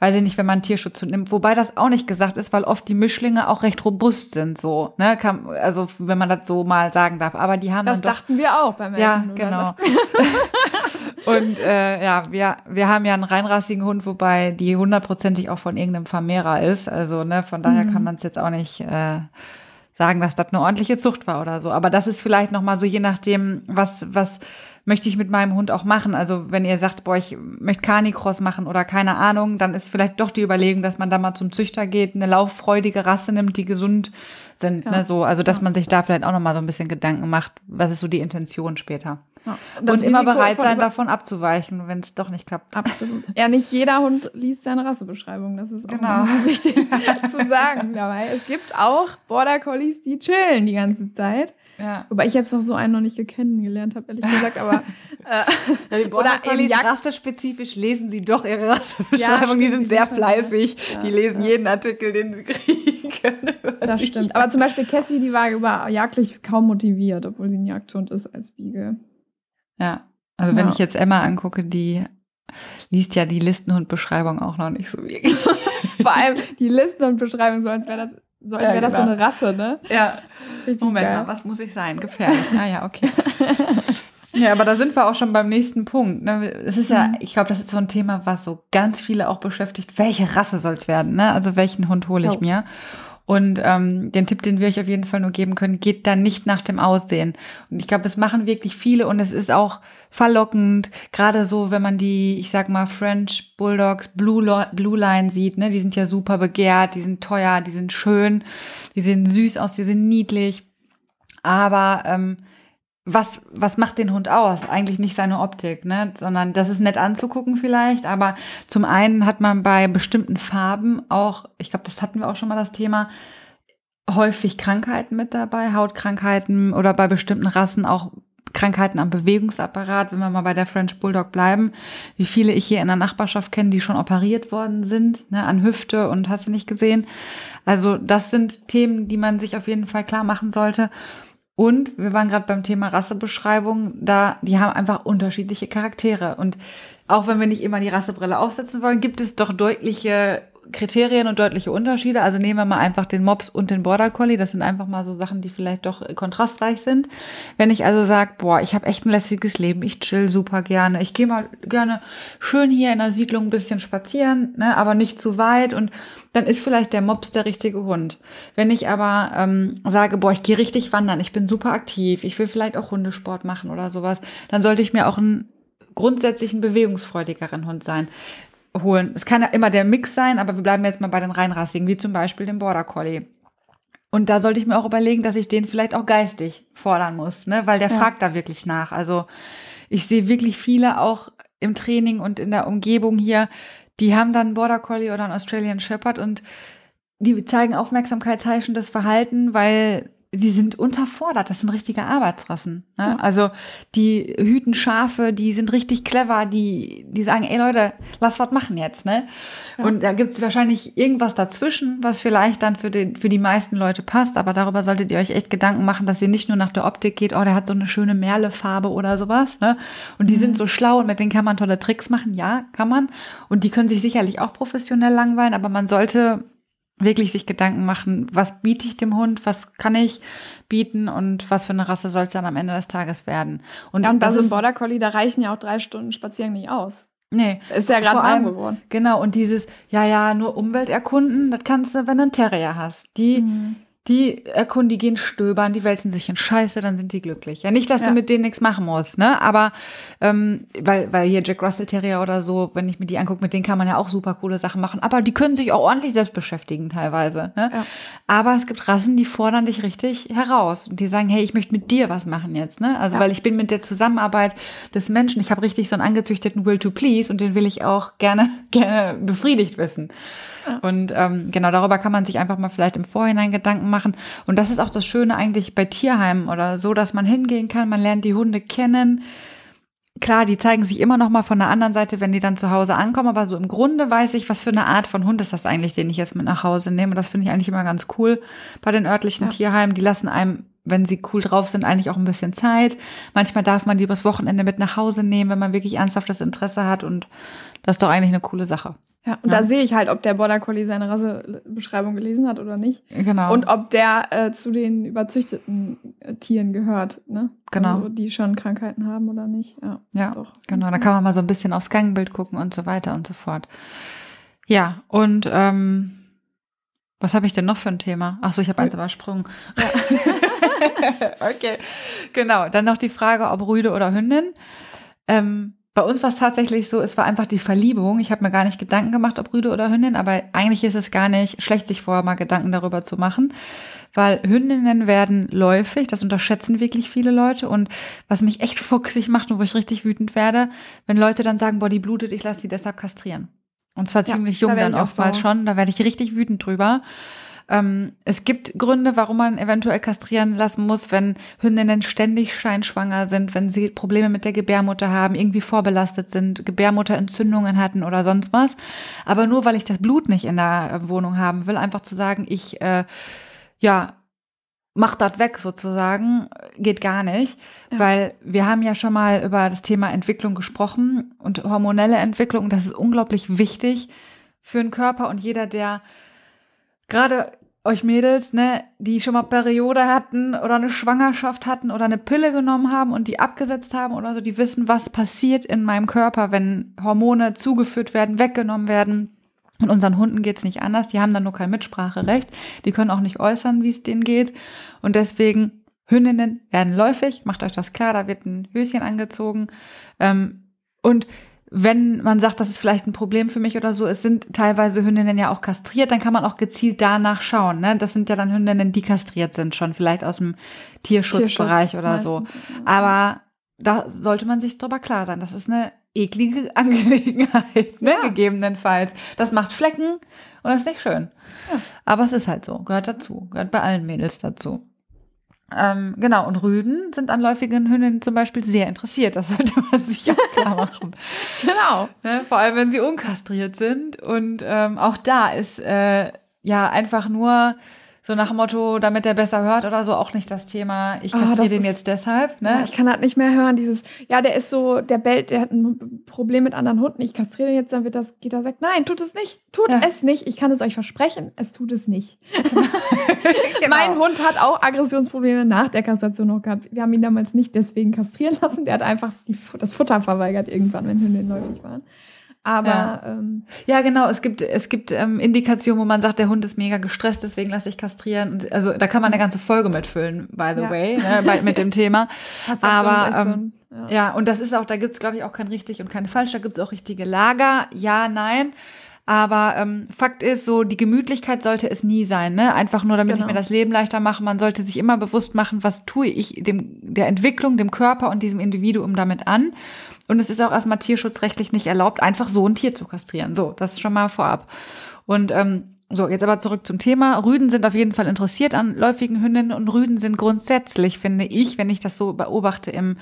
weiß ich nicht, wenn man Tierschutz nimmt. Wobei das auch nicht gesagt ist, weil oft die Mischlinge auch recht robust sind, so, ne, Kann, also wenn man das so mal sagen darf. Aber die haben das dann doch, dachten wir auch beim Ja, genau. Und äh, ja, wir, wir haben ja einen reinrassigen Hund, wobei die hundertprozentig auch von irgendeinem Vermehrer ist. Also, ne, von daher mhm. kann man es jetzt auch nicht äh, sagen, dass das eine ordentliche Zucht war oder so. Aber das ist vielleicht noch mal so, je nachdem, was, was möchte ich mit meinem Hund auch machen. Also wenn ihr sagt, boah, ich möchte Carnicross machen oder keine Ahnung, dann ist vielleicht doch die Überlegung, dass man da mal zum Züchter geht, eine lauffreudige Rasse nimmt, die gesund sind. Ja. Ne, so, also dass ja. man sich da vielleicht auch noch mal so ein bisschen Gedanken macht, was ist so die Intention später. Ja. Und, und immer bereit sein, davon abzuweichen, wenn es doch nicht klappt. Absolut. Ja, nicht jeder Hund liest seine Rassebeschreibung. Das ist auch genau. wichtig zu sagen dabei. Es gibt auch Border Collies, die chillen die ganze Zeit. Ja. Wobei ich jetzt noch so einen noch nicht kennengelernt habe, ehrlich gesagt, aber äh, ja, oder Collies rassespezifisch lesen sie doch ihre Rassebeschreibung. Stimmt, die sind die sehr sind fleißig. Die lesen jeden Artikel, den sie kriegen. Das stimmt. Aber zum Beispiel Cassie, die war über jagdlich kaum motiviert, obwohl sie ein Jagdhund ist als Beagle. Ja. Also wenn ich jetzt Emma angucke, die liest ja die Listenhundbeschreibung auch noch nicht so wirklich. Vor allem die Listenhundbeschreibung, so als wäre das, so als wäre ja, das genau. so eine Rasse, ne? Ja. Richtig Moment geil. mal, was muss ich sein? Gefährlich. Ah ja, okay. Ja, aber da sind wir auch schon beim nächsten Punkt. Ne? Es ist ja, mhm. ich glaube, das ist so ein Thema, was so ganz viele auch beschäftigt. Welche Rasse soll es werden? Ne? Also welchen Hund hole ich oh. mir? Und ähm, den Tipp, den wir euch auf jeden Fall nur geben können, geht da nicht nach dem Aussehen. Und ich glaube, es machen wirklich viele und es ist auch verlockend, gerade so, wenn man die, ich sag mal, French Bulldogs Blue, Blue Line sieht, ne, die sind ja super begehrt, die sind teuer, die sind schön, die sehen süß aus, die sind niedlich. Aber ähm, was, was macht den Hund aus? Eigentlich nicht seine Optik, ne? sondern das ist nett anzugucken vielleicht. Aber zum einen hat man bei bestimmten Farben auch, ich glaube, das hatten wir auch schon mal das Thema, häufig Krankheiten mit dabei, Hautkrankheiten oder bei bestimmten Rassen auch Krankheiten am Bewegungsapparat, wenn wir mal bei der French Bulldog bleiben, wie viele ich hier in der Nachbarschaft kenne, die schon operiert worden sind, ne, an Hüfte und hast du nicht gesehen. Also das sind Themen, die man sich auf jeden Fall klar machen sollte. Und wir waren gerade beim Thema Rassebeschreibung, da die haben einfach unterschiedliche Charaktere. Und auch wenn wir nicht immer die Rassebrille aufsetzen wollen, gibt es doch deutliche Kriterien und deutliche Unterschiede. Also nehmen wir mal einfach den Mops und den Border Collie. Das sind einfach mal so Sachen, die vielleicht doch kontrastreich sind. Wenn ich also sage, boah, ich habe echt ein lässiges Leben, ich chill super gerne, ich gehe mal gerne schön hier in der Siedlung ein bisschen spazieren, ne, aber nicht zu weit und dann ist vielleicht der Mops der richtige Hund. Wenn ich aber ähm, sage, boah, ich gehe richtig wandern, ich bin super aktiv, ich will vielleicht auch Hundesport machen oder sowas, dann sollte ich mir auch einen grundsätzlichen bewegungsfreudigeren Hund sein holen. Es kann ja immer der Mix sein, aber wir bleiben jetzt mal bei den reinrassigen, wie zum Beispiel dem Border Collie. Und da sollte ich mir auch überlegen, dass ich den vielleicht auch geistig fordern muss, ne? weil der ja. fragt da wirklich nach. Also ich sehe wirklich viele auch im Training und in der Umgebung hier, die haben dann Border Collie oder einen Australian Shepherd und die zeigen aufmerksamkeitsheischendes Verhalten, weil die sind unterfordert. Das sind richtige Arbeitsrassen. Ne? Ja. Also die hüten Schafe, die sind richtig clever, die, die sagen, ey Leute, lass was machen jetzt. Ne? Ja. Und da gibt's wahrscheinlich irgendwas dazwischen, was vielleicht dann für, den, für die meisten Leute passt. Aber darüber solltet ihr euch echt Gedanken machen, dass ihr nicht nur nach der Optik geht, oh, der hat so eine schöne Merlefarbe oder sowas. Ne? Und die mhm. sind so schlau und mit denen kann man tolle Tricks machen. Ja, kann man. Und die können sich sicherlich auch professionell langweilen, aber man sollte wirklich sich Gedanken machen, was biete ich dem Hund, was kann ich bieten und was für eine Rasse soll es dann am Ende des Tages werden. Und, ja, und bei so einem Border Collie, da reichen ja auch drei Stunden Spazieren nicht aus. Nee. Ist ja gerade warm geworden. Genau, und dieses, ja, ja, nur Umwelt erkunden, das kannst du, wenn du einen Terrier hast. Die, mhm die gehen stöbern, die wälzen sich in Scheiße, dann sind die glücklich. Ja, nicht, dass ja. du mit denen nichts machen musst, ne? Aber ähm, weil, weil hier Jack Russell Terrier oder so, wenn ich mir die angucke, mit denen kann man ja auch super coole Sachen machen. Aber die können sich auch ordentlich selbst beschäftigen teilweise. Ne? Ja. Aber es gibt Rassen, die fordern dich richtig heraus und die sagen, hey, ich möchte mit dir was machen jetzt, ne? Also ja. weil ich bin mit der Zusammenarbeit des Menschen, ich habe richtig so einen angezüchteten Will to Please und den will ich auch gerne gerne befriedigt wissen. Und ähm, genau darüber kann man sich einfach mal vielleicht im Vorhinein Gedanken machen. Und das ist auch das Schöne eigentlich bei Tierheimen oder so, dass man hingehen kann, man lernt die Hunde kennen. Klar, die zeigen sich immer noch mal von der anderen Seite, wenn die dann zu Hause ankommen, aber so im Grunde weiß ich, was für eine Art von Hund ist das eigentlich, den ich jetzt mit nach Hause nehme. Das finde ich eigentlich immer ganz cool bei den örtlichen ja. Tierheimen. Die lassen einem wenn sie cool drauf sind, eigentlich auch ein bisschen Zeit. Manchmal darf man die übers Wochenende mit nach Hause nehmen, wenn man wirklich ernsthaftes Interesse hat. Und das ist doch eigentlich eine coole Sache. Ja, und ja. da sehe ich halt, ob der Border Collie seine Rassebeschreibung gelesen hat oder nicht. Genau. Und ob der äh, zu den überzüchteten äh, Tieren gehört, ne? Genau. Also, die schon Krankheiten haben oder nicht. Ja, ja doch. genau. Da kann man mal so ein bisschen aufs Gangbild gucken und so weiter und so fort. Ja, und ähm, was habe ich denn noch für ein Thema? Ach so, ich habe eins übersprungen. Ja. okay, genau. Dann noch die Frage, ob Rüde oder Hündin. Ähm, bei uns war es tatsächlich so, es war einfach die Verliebung. Ich habe mir gar nicht Gedanken gemacht, ob Rüde oder Hündin, aber eigentlich ist es gar nicht schlecht, sich vorher mal Gedanken darüber zu machen, weil Hündinnen werden läufig, das unterschätzen wirklich viele Leute und was mich echt fuchsig macht und wo ich richtig wütend werde, wenn Leute dann sagen, boah, die blutet, ich lasse die deshalb kastrieren. Und zwar ziemlich ja, jung da dann oftmals so. schon, da werde ich richtig wütend drüber. Ähm, es gibt Gründe, warum man eventuell kastrieren lassen muss, wenn Hündinnen ständig scheinschwanger sind, wenn sie Probleme mit der Gebärmutter haben, irgendwie vorbelastet sind, Gebärmutterentzündungen hatten oder sonst was. Aber nur weil ich das Blut nicht in der Wohnung haben will, einfach zu sagen, ich äh, ja macht das weg sozusagen, geht gar nicht, ja. weil wir haben ja schon mal über das Thema Entwicklung gesprochen und hormonelle Entwicklung, das ist unglaublich wichtig für den Körper und jeder, der gerade euch Mädels, ne, die schon mal Periode hatten oder eine Schwangerschaft hatten oder eine Pille genommen haben und die abgesetzt haben oder so, die wissen, was passiert in meinem Körper, wenn Hormone zugeführt werden, weggenommen werden. Und unseren Hunden geht's nicht anders. Die haben dann nur kein Mitspracherecht. Die können auch nicht äußern, wie es denen geht. Und deswegen, Hündinnen werden läufig. Macht euch das klar. Da wird ein Höschen angezogen. Ähm, und wenn man sagt, das ist vielleicht ein Problem für mich oder so, es sind teilweise Hündinnen ja auch kastriert, dann kann man auch gezielt danach schauen. Ne? Das sind ja dann Hündinnen, die kastriert sind, schon vielleicht aus dem Tierschutzbereich Tierschutz oder so. Aber da sollte man sich drüber klar sein. Das ist eine eklige Angelegenheit, ne? Ja. gegebenenfalls. Das macht Flecken und das ist nicht schön. Ja. Aber es ist halt so, gehört dazu, gehört bei allen Mädels dazu. Ähm, genau, und Rüden sind an läufigen Hündinnen zum Beispiel sehr interessiert. Das sollte man sich auch klar machen. genau. Ne? Vor allem, wenn sie unkastriert sind. Und ähm, auch da ist äh, ja einfach nur so nach dem Motto, damit er besser hört oder so, auch nicht das Thema, ich ah, kastriere oh, den jetzt deshalb. Ne? Ja, ich kann halt nicht mehr hören, dieses, ja, der ist so, der bellt, der hat ein Problem mit anderen Hunden, ich kastriere den jetzt, dann wird das, geht er sagt, nein, tut es nicht, tut ja. es nicht, ich kann es euch versprechen, es tut es nicht. genau. Mein Hund hat auch Aggressionsprobleme nach der Kastration noch gehabt. Wir haben ihn damals nicht deswegen kastrieren lassen, der hat einfach die, das Futter verweigert irgendwann, wenn Hunde läufig waren. Aber ja, ähm, ja genau, es gibt, es gibt ähm, Indikationen, wo man sagt, der Hund ist mega gestresst, deswegen lasse ich kastrieren. Und, also da kann man eine ganze Folge mitfüllen, by the ja. way, ne, bei, mit dem Thema. Aber ähm, so ein, ja. ja. und das ist auch, da gibt's glaube ich, auch kein richtig und kein falsch, da gibt's auch richtige Lager, ja, nein. Aber ähm, Fakt ist, so die Gemütlichkeit sollte es nie sein, ne? Einfach nur, damit genau. ich mir das Leben leichter mache. Man sollte sich immer bewusst machen, was tue ich dem der Entwicklung, dem Körper und diesem Individuum damit an. Und es ist auch erstmal tierschutzrechtlich nicht erlaubt, einfach so ein Tier zu kastrieren. So, das ist schon mal vorab. Und ähm, so, jetzt aber zurück zum Thema. Rüden sind auf jeden Fall interessiert an läufigen Hündinnen und Rüden sind grundsätzlich, finde ich, wenn ich das so beobachte im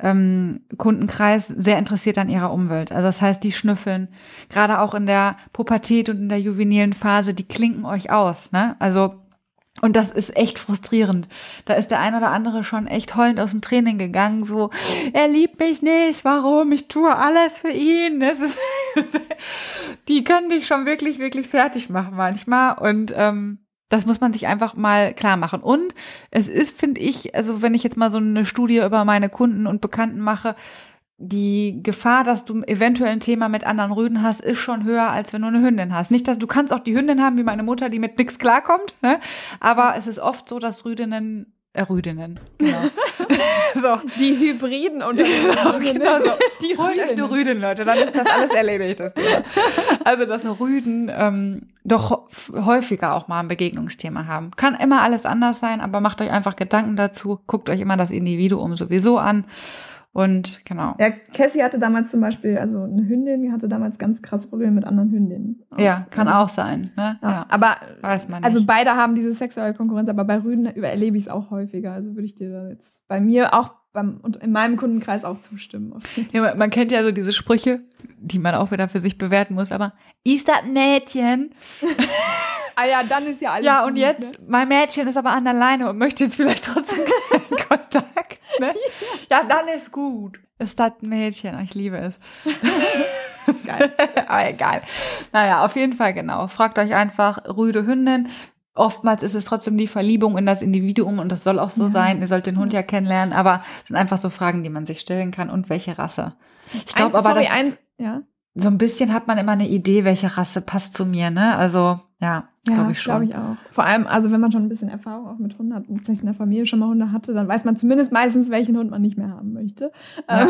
ähm, Kundenkreis, sehr interessiert an ihrer Umwelt. Also das heißt, die schnüffeln, gerade auch in der Pubertät und in der juvenilen Phase, die klinken euch aus. Ne? Also und das ist echt frustrierend. Da ist der ein oder andere schon echt heulend aus dem Training gegangen, so, er liebt mich nicht, warum? Ich tue alles für ihn. Das ist die können dich schon wirklich, wirklich fertig machen manchmal. Und ähm, das muss man sich einfach mal klar machen. Und es ist, finde ich, also wenn ich jetzt mal so eine Studie über meine Kunden und Bekannten mache, die Gefahr, dass du eventuell ein Thema mit anderen Rüden hast, ist schon höher, als wenn du eine Hündin hast. Nicht, dass du kannst auch die Hündin haben, wie meine Mutter, die mit nichts klarkommt, ne? aber es ist oft so, dass Rüdinnen äh, Rüdinnen. Genau. so. Die Hybriden unter genau, genau so. Die Holt euch die Rüden, Leute, dann ist das alles erledigt, das Thema. Also, dass Rüden ähm, doch häufiger auch mal ein Begegnungsthema haben. Kann immer alles anders sein, aber macht euch einfach Gedanken dazu, guckt euch immer das Individuum sowieso an und genau. Ja, Cassie hatte damals zum Beispiel, also eine Hündin, die hatte damals ganz krass Probleme mit anderen Hündinnen. Ja, kann auch sein. Ne? Ja. ja. Aber weiß man also nicht. Also beide haben diese sexuelle Konkurrenz, aber bei Rüden erlebe ich es auch häufiger. Also würde ich dir da jetzt bei mir auch beim, und in meinem Kundenkreis auch zustimmen. Ja, man, man kennt ja so diese Sprüche, die man auch wieder für sich bewerten muss, aber ist das ein Mädchen? ah ja, dann ist ja alles. Ja, und gut, jetzt, ne? mein Mädchen ist aber an der Leine und möchte jetzt vielleicht trotzdem keinen Kontakt. Ne? Ja, dann ist gut. Ist das ein Mädchen? Ich liebe es. geil. Aber egal. Naja, auf jeden Fall genau. Fragt euch einfach rüde Hündin. Oftmals ist es trotzdem die Verliebung in das Individuum und das soll auch so ja. sein. Ihr sollt den Hund ja kennenlernen, aber es sind einfach so Fragen, die man sich stellen kann und welche Rasse. Ich glaube aber, sorry, ein, ja? So ein bisschen hat man immer eine Idee, welche Rasse passt zu mir, ne? Also, ja, ja glaube ich schon. glaube ich auch. Vor allem, also wenn man schon ein bisschen Erfahrung auch mit Hunden hat und vielleicht in der Familie schon mal Hunde hatte, dann weiß man zumindest meistens, welchen Hund man nicht mehr haben möchte. Ja. Ähm,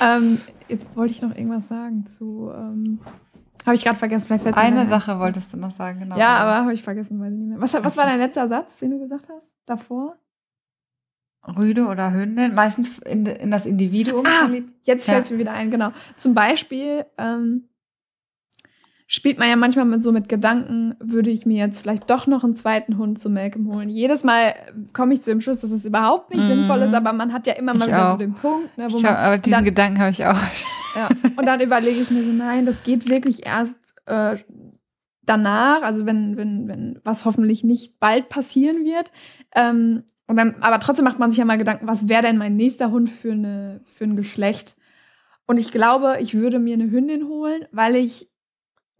ähm, jetzt wollte ich noch irgendwas sagen zu. Ähm, habe ich gerade vergessen. Vielleicht fällt Eine Sache wolltest du noch sagen, genau. Ja, aber habe ich vergessen, weiß ich nicht mehr. Was, was war dein letzter Satz, den du gesagt hast davor? Rüde oder Hündin, meistens in, in das Individuum. Ah, jetzt fällt es ja. mir wieder ein, genau. Zum Beispiel ähm, spielt man ja manchmal mit, so mit Gedanken, würde ich mir jetzt vielleicht doch noch einen zweiten Hund zu Malcolm holen. Jedes Mal komme ich zu dem Schluss, dass es überhaupt nicht mm. sinnvoll ist, aber man hat ja immer mal ich wieder auch. so den Punkt. Ne, wo man hab, aber diesen dann, Gedanken habe ich auch. Ja, und dann überlege ich mir so, nein, das geht wirklich erst äh, danach, also wenn, wenn, wenn was hoffentlich nicht bald passieren wird. Ähm, und dann, aber trotzdem macht man sich ja mal Gedanken, was wäre denn mein nächster Hund für, eine, für ein Geschlecht? Und ich glaube, ich würde mir eine Hündin holen, weil ich,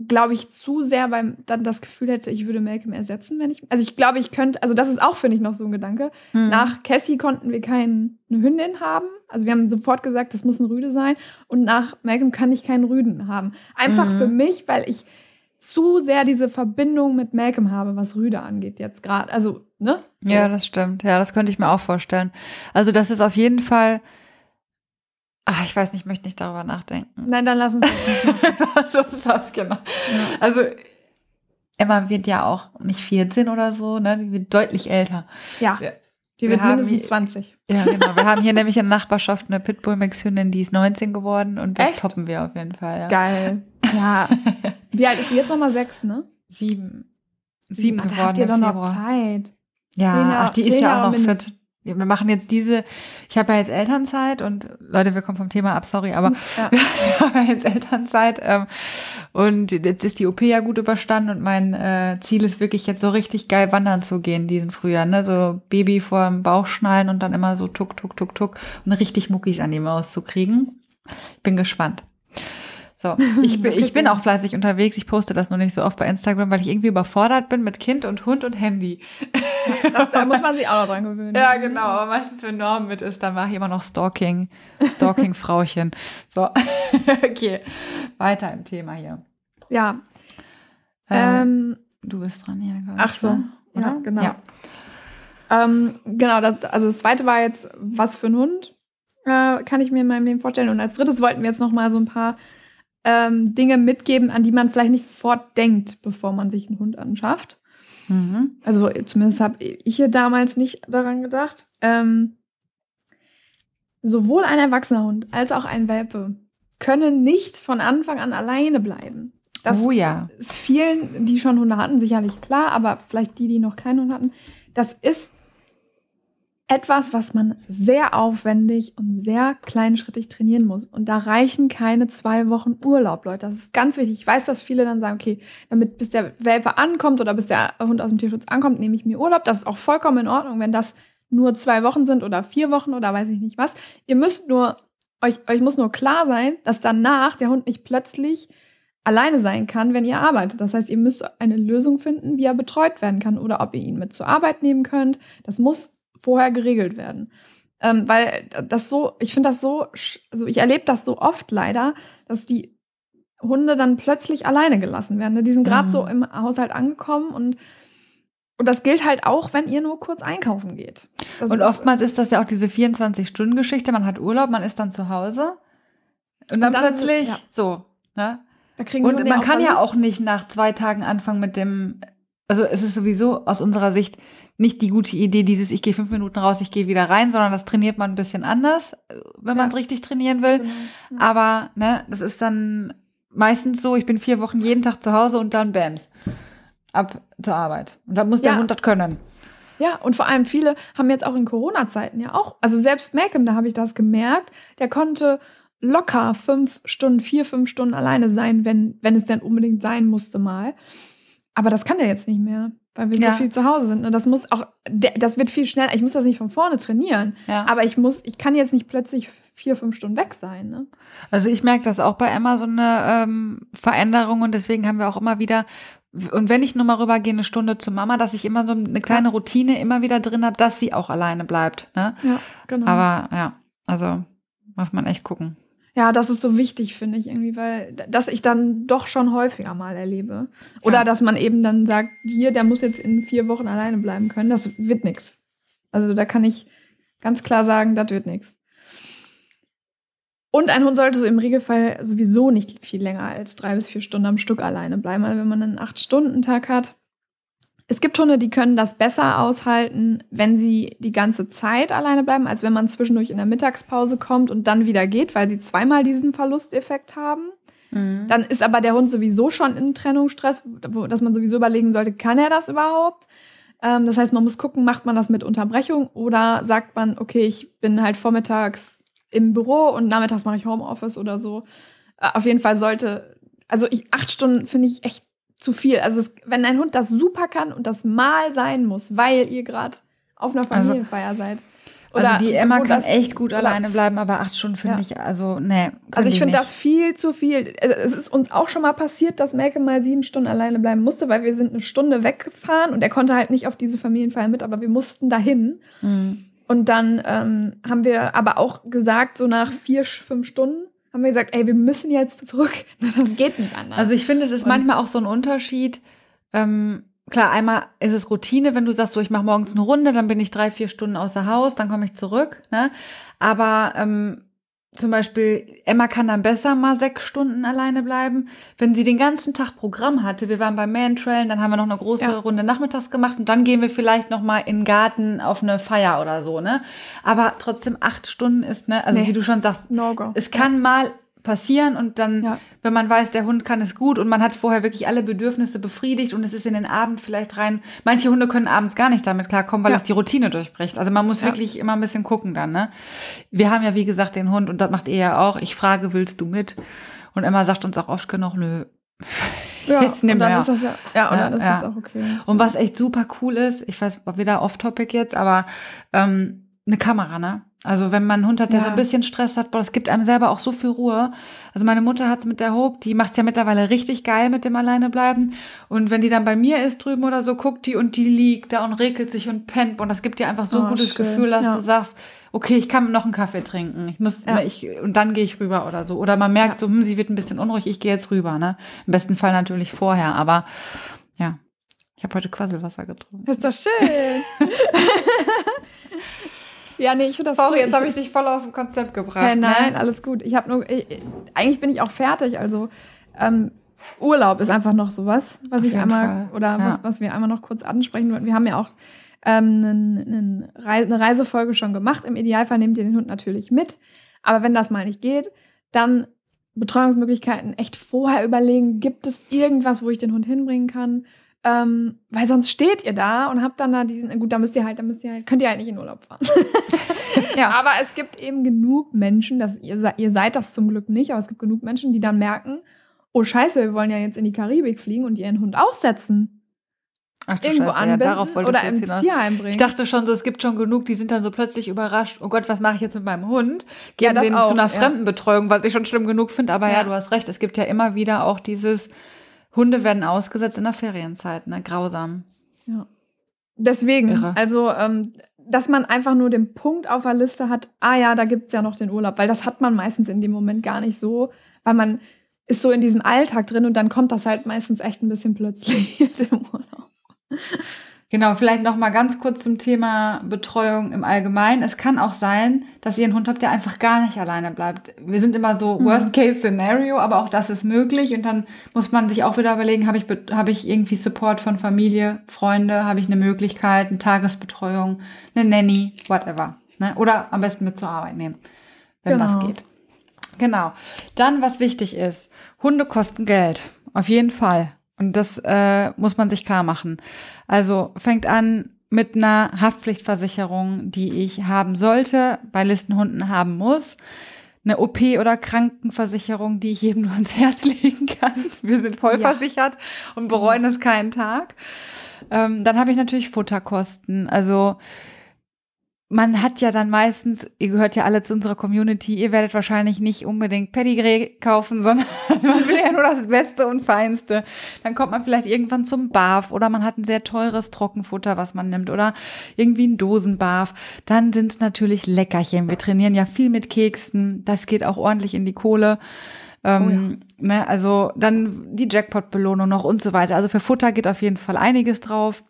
glaube ich, zu sehr beim dann das Gefühl hätte, ich würde Malcolm ersetzen, wenn ich. Also ich glaube, ich könnte, also das ist auch, finde ich, noch so ein Gedanke. Hm. Nach Cassie konnten wir keine Hündin haben. Also wir haben sofort gesagt, das muss ein Rüde sein. Und nach Malcolm kann ich keinen Rüden haben. Einfach mhm. für mich, weil ich zu sehr diese Verbindung mit Malcolm habe, was Rüde angeht jetzt gerade. Also, ne? So. Ja, das stimmt. Ja, das könnte ich mir auch vorstellen. Also, das ist auf jeden Fall. Ach, ich weiß nicht, ich möchte nicht darüber nachdenken. Nein, dann lass uns das das ist genau. Ja. Also, Emma wird ja auch nicht 14 oder so, ne? Die wird deutlich älter. Ja. Die wird mindestens 20. Ja, genau. Wir haben hier nämlich in der Nachbarschaft eine Pitbull-Mix-Hündin, die ist 19 geworden und das Echt? toppen wir auf jeden Fall. Ja. Geil. Ja. Wie alt ist sie jetzt nochmal? Sechs, ne? Sieben. Sieben Ach, geworden. Da habt ihr doch noch Zeit. Ja, Jahre, ach, die ist ja auch noch fit wir machen jetzt diese, ich habe ja jetzt Elternzeit und Leute, wir kommen vom Thema ab, sorry, aber ja. wir haben ja jetzt Elternzeit ähm, und jetzt ist die OP ja gut überstanden und mein äh, Ziel ist wirklich jetzt so richtig geil wandern zu gehen diesen Frühjahr, ne, so Baby vor dem Bauch schnallen und dann immer so tuck, tuck, tuck, tuck und richtig Muckis an die Maus zu kriegen. Ich bin gespannt. So, ich bin, ich bin auch fleißig unterwegs. Ich poste das nur nicht so oft bei Instagram, weil ich irgendwie überfordert bin mit Kind und Hund und Handy. Das, da muss man sich auch noch dran gewöhnen. Ja, genau. Aber meistens, wenn Norm mit ist, dann mache ich immer noch Stalking. Stalking-Frauchen. So, okay. Weiter im Thema hier. Ja. Ähm, ähm du bist dran hier. Ach so. Ne? Oder? Ja, genau. Ja. Ähm, genau, das, also das zweite war jetzt, was für ein Hund äh, kann ich mir in meinem Leben vorstellen. Und als drittes wollten wir jetzt noch mal so ein paar ähm, Dinge mitgeben, an die man vielleicht nicht sofort denkt, bevor man sich einen Hund anschafft. Mhm. Also zumindest habe ich hier damals nicht daran gedacht. Ähm, sowohl ein erwachsener Hund als auch ein Welpe können nicht von Anfang an alleine bleiben. Das oh ja. ist vielen, die schon Hunde hatten, sicherlich klar, aber vielleicht die, die noch keinen Hund hatten. Das ist etwas, was man sehr aufwendig und sehr kleinschrittig trainieren muss. Und da reichen keine zwei Wochen Urlaub, Leute. Das ist ganz wichtig. Ich weiß, dass viele dann sagen, okay, damit bis der Welpe ankommt oder bis der Hund aus dem Tierschutz ankommt, nehme ich mir Urlaub. Das ist auch vollkommen in Ordnung, wenn das nur zwei Wochen sind oder vier Wochen oder weiß ich nicht was. Ihr müsst nur, euch, euch muss nur klar sein, dass danach der Hund nicht plötzlich alleine sein kann, wenn ihr arbeitet. Das heißt, ihr müsst eine Lösung finden, wie er betreut werden kann oder ob ihr ihn mit zur Arbeit nehmen könnt. Das muss vorher geregelt werden. Ähm, weil das so, ich finde das so, also ich erlebe das so oft leider, dass die Hunde dann plötzlich alleine gelassen werden. Ne? Die sind gerade mhm. so im Haushalt angekommen und und das gilt halt auch, wenn ihr nur kurz einkaufen geht. Das und oftmals ist das ja auch diese 24-Stunden-Geschichte. Man hat Urlaub, man ist dann zu Hause. Und dann, und dann plötzlich ja. so. Ne? und man kann ja auch nicht nach zwei Tagen anfangen mit dem. Also es ist sowieso aus unserer Sicht nicht die gute Idee, dieses ich gehe fünf Minuten raus, ich gehe wieder rein, sondern das trainiert man ein bisschen anders, wenn man es richtig trainieren will. Genau. Ja. Aber ne, das ist dann meistens so, ich bin vier Wochen jeden Tag zu Hause und dann Bams. Ab zur Arbeit. Und da muss der ja. Hund das können. Ja, und vor allem viele haben jetzt auch in Corona-Zeiten ja auch, also selbst Malcolm, da habe ich das gemerkt, der konnte locker fünf Stunden, vier, fünf Stunden alleine sein, wenn, wenn es denn unbedingt sein musste mal. Aber das kann er jetzt nicht mehr weil wir ja. so viel zu Hause sind. Und das muss auch, das wird viel schneller. Ich muss das nicht von vorne trainieren. Ja. Aber ich muss, ich kann jetzt nicht plötzlich vier, fünf Stunden weg sein. Ne? Also ich merke das auch bei Emma so eine ähm, Veränderung und deswegen haben wir auch immer wieder und wenn ich nur mal rübergehe, eine Stunde zu Mama, dass ich immer so eine kleine Routine immer wieder drin habe, dass sie auch alleine bleibt. Ne? Ja, genau. Aber ja, also muss man echt gucken. Ja, das ist so wichtig, finde ich irgendwie, weil dass ich dann doch schon häufiger mal erlebe. Oder ja. dass man eben dann sagt, hier, der muss jetzt in vier Wochen alleine bleiben können. Das wird nichts. Also da kann ich ganz klar sagen, das wird nichts. Und ein Hund sollte so im Regelfall sowieso nicht viel länger als drei bis vier Stunden am Stück alleine bleiben. Also wenn man einen Acht-Stunden-Tag hat, es gibt Hunde, die können das besser aushalten, wenn sie die ganze Zeit alleine bleiben, als wenn man zwischendurch in der Mittagspause kommt und dann wieder geht, weil sie zweimal diesen Verlusteffekt haben. Mhm. Dann ist aber der Hund sowieso schon in Trennungsstress, dass man sowieso überlegen sollte, kann er das überhaupt? Ähm, das heißt, man muss gucken, macht man das mit Unterbrechung oder sagt man, okay, ich bin halt vormittags im Büro und nachmittags mache ich Homeoffice oder so. Äh, auf jeden Fall sollte, also ich, acht Stunden finde ich echt zu viel. Also es, wenn ein Hund das super kann und das mal sein muss, weil ihr gerade auf einer also Familienfeier also, seid. Oder also die Emma kann echt gut alleine bleiben, aber acht Stunden finde ja. ich, also nee. Also ich finde das viel zu viel. Es ist uns auch schon mal passiert, dass Melke mal sieben Stunden alleine bleiben musste, weil wir sind eine Stunde weggefahren und er konnte halt nicht auf diese Familienfeier mit, aber wir mussten dahin. Mhm. Und dann ähm, haben wir aber auch gesagt, so nach vier, fünf Stunden, haben wir gesagt, ey, wir müssen jetzt zurück. Das geht nicht anders. Also ich finde, es ist und manchmal auch so ein Unterschied. Ähm, klar, einmal ist es Routine, wenn du sagst, so ich mache morgens eine Runde, dann bin ich drei, vier Stunden außer Haus, dann komme ich zurück. Ne? Aber ähm, zum Beispiel, Emma kann dann besser mal sechs Stunden alleine bleiben. Wenn sie den ganzen Tag Programm hatte, wir waren beim Mantrail, dann haben wir noch eine große ja. Runde nachmittags gemacht und dann gehen wir vielleicht noch mal in den Garten auf eine Feier oder so, ne? Aber trotzdem acht Stunden ist, ne? Also nee. wie du schon sagst, no es kann mal passieren und dann, ja. wenn man weiß, der Hund kann es gut und man hat vorher wirklich alle Bedürfnisse befriedigt und es ist in den Abend vielleicht rein. Manche Hunde können abends gar nicht damit klarkommen, weil ja. das die Routine durchbricht. Also man muss ja. wirklich immer ein bisschen gucken dann, ne? Wir haben ja, wie gesagt, den Hund und das macht ihr ja auch. Ich frage, willst du mit? Und Emma sagt uns auch oft genug, nö. Ja, jetzt und dann ist das ja, ja, und dann ist das auch okay. Und was echt super cool ist, ich weiß, wieder off-topic jetzt, aber ähm, eine Kamera, ne? Also wenn man einen Hund hat, der ja. so ein bisschen Stress hat, boah, das gibt einem selber auch so viel Ruhe. Also meine Mutter hat's mit der Hope, die macht's ja mittlerweile richtig geil mit dem alleine bleiben. Und wenn die dann bei mir ist drüben oder so, guckt die und die liegt da und regelt sich und pennt. Und das gibt dir einfach so ein oh, gutes schön. Gefühl, dass ja. du sagst, okay, ich kann noch einen Kaffee trinken. Ich muss, ja. ich, und dann gehe ich rüber oder so. Oder man merkt so, hm, sie wird ein bisschen unruhig, ich gehe jetzt rüber, ne? Im besten Fall natürlich vorher, aber ja. Ich habe heute Quasselwasser getrunken. Ist das schön. Ja, nee, ich finde das Sorry, jetzt habe ich dich voll aus dem Konzept gebracht. Hey, nein, ne? alles gut. Ich habe nur, ich, eigentlich bin ich auch fertig. Also ähm, Urlaub ist einfach noch sowas, was Auf ich einmal Fall. oder ja. was, was wir einmal noch kurz ansprechen wollten. Wir haben ja auch ähm, einen, eine Reisefolge schon gemacht. Im Idealfall nehmt ihr den Hund natürlich mit. Aber wenn das mal nicht geht, dann Betreuungsmöglichkeiten echt vorher überlegen, gibt es irgendwas, wo ich den Hund hinbringen kann? Ähm, weil sonst steht ihr da und habt dann da diesen, gut, da müsst ihr halt, da müsst ihr halt, könnt ihr halt nicht in Urlaub fahren. ja. Aber es gibt eben genug Menschen, dass ihr, ihr seid das zum Glück nicht, aber es gibt genug Menschen, die dann merken, oh Scheiße, wir wollen ja jetzt in die Karibik fliegen und ihren Hund aussetzen. Ach, du irgendwo Scheiße, anbinden ja, darauf oder ins hinaus. Tierheim bringen. Ich dachte schon so, es gibt schon genug, die sind dann so plötzlich überrascht. Oh Gott, was mache ich jetzt mit meinem Hund? Gehen ja, den auch, zu einer ja. Fremdenbetreuung, was ich schon schlimm genug finde. Aber ja. ja, du hast recht. Es gibt ja immer wieder auch dieses, Hunde werden ausgesetzt in der Ferienzeit, ne? Grausam. Ja. Deswegen, Irre. also, ähm, dass man einfach nur den Punkt auf der Liste hat, ah ja, da gibt's ja noch den Urlaub, weil das hat man meistens in dem Moment gar nicht so, weil man ist so in diesem Alltag drin und dann kommt das halt meistens echt ein bisschen plötzlich im Urlaub. Genau, vielleicht noch mal ganz kurz zum Thema Betreuung im Allgemeinen. Es kann auch sein, dass ihr einen Hund habt, der einfach gar nicht alleine bleibt. Wir sind immer so mhm. Worst-Case-Szenario, aber auch das ist möglich. Und dann muss man sich auch wieder überlegen, habe ich, habe ich irgendwie Support von Familie, Freunde, habe ich eine Möglichkeit, eine Tagesbetreuung, eine Nanny, whatever. Ne? Oder am besten mit zur Arbeit nehmen, wenn genau. das geht. Genau. Dann, was wichtig ist, Hunde kosten Geld. Auf jeden Fall. Und das äh, muss man sich klar machen. Also fängt an mit einer Haftpflichtversicherung, die ich haben sollte, bei Listenhunden haben muss. Eine OP- oder Krankenversicherung, die ich jedem nur ans Herz legen kann. Wir sind voll ja. versichert und bereuen es keinen Tag. Ähm, dann habe ich natürlich Futterkosten. Also man hat ja dann meistens, ihr gehört ja alle zu unserer Community, ihr werdet wahrscheinlich nicht unbedingt Pedigree kaufen, sondern man will ja nur das Beste und Feinste. Dann kommt man vielleicht irgendwann zum Barf oder man hat ein sehr teures Trockenfutter, was man nimmt oder irgendwie ein Dosenbarf. Dann sind es natürlich Leckerchen. Wir trainieren ja viel mit Keksen. Das geht auch ordentlich in die Kohle. Ähm, oh ja. ne, also dann die Jackpot-Belohnung noch und so weiter. Also für Futter geht auf jeden Fall einiges drauf.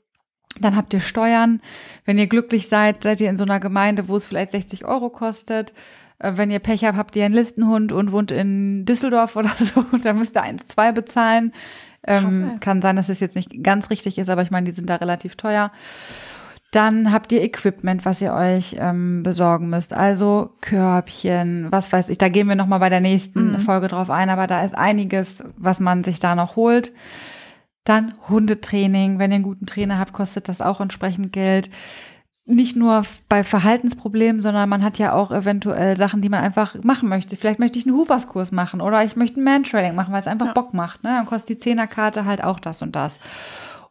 Dann habt ihr Steuern. Wenn ihr glücklich seid, seid ihr in so einer Gemeinde, wo es vielleicht 60 Euro kostet. Äh, wenn ihr Pech habt, habt ihr einen Listenhund und wohnt in Düsseldorf oder so, dann müsst ihr 1,2 bezahlen. Ähm, kann sein, dass es jetzt nicht ganz richtig ist, aber ich meine, die sind da relativ teuer. Dann habt ihr Equipment, was ihr euch ähm, besorgen müsst. Also Körbchen, was weiß ich. Da gehen wir noch mal bei der nächsten mhm. Folge drauf ein, aber da ist einiges, was man sich da noch holt. Dann Hundetraining. Wenn ihr einen guten Trainer habt, kostet das auch entsprechend Geld. nicht nur bei Verhaltensproblemen, sondern man hat ja auch eventuell Sachen, die man einfach machen möchte. Vielleicht möchte ich einen Hoopers-Kurs machen oder ich möchte ein Man-Training machen, weil es einfach ja. Bock macht. Ne? Dann kostet die Zehnerkarte halt auch das und das.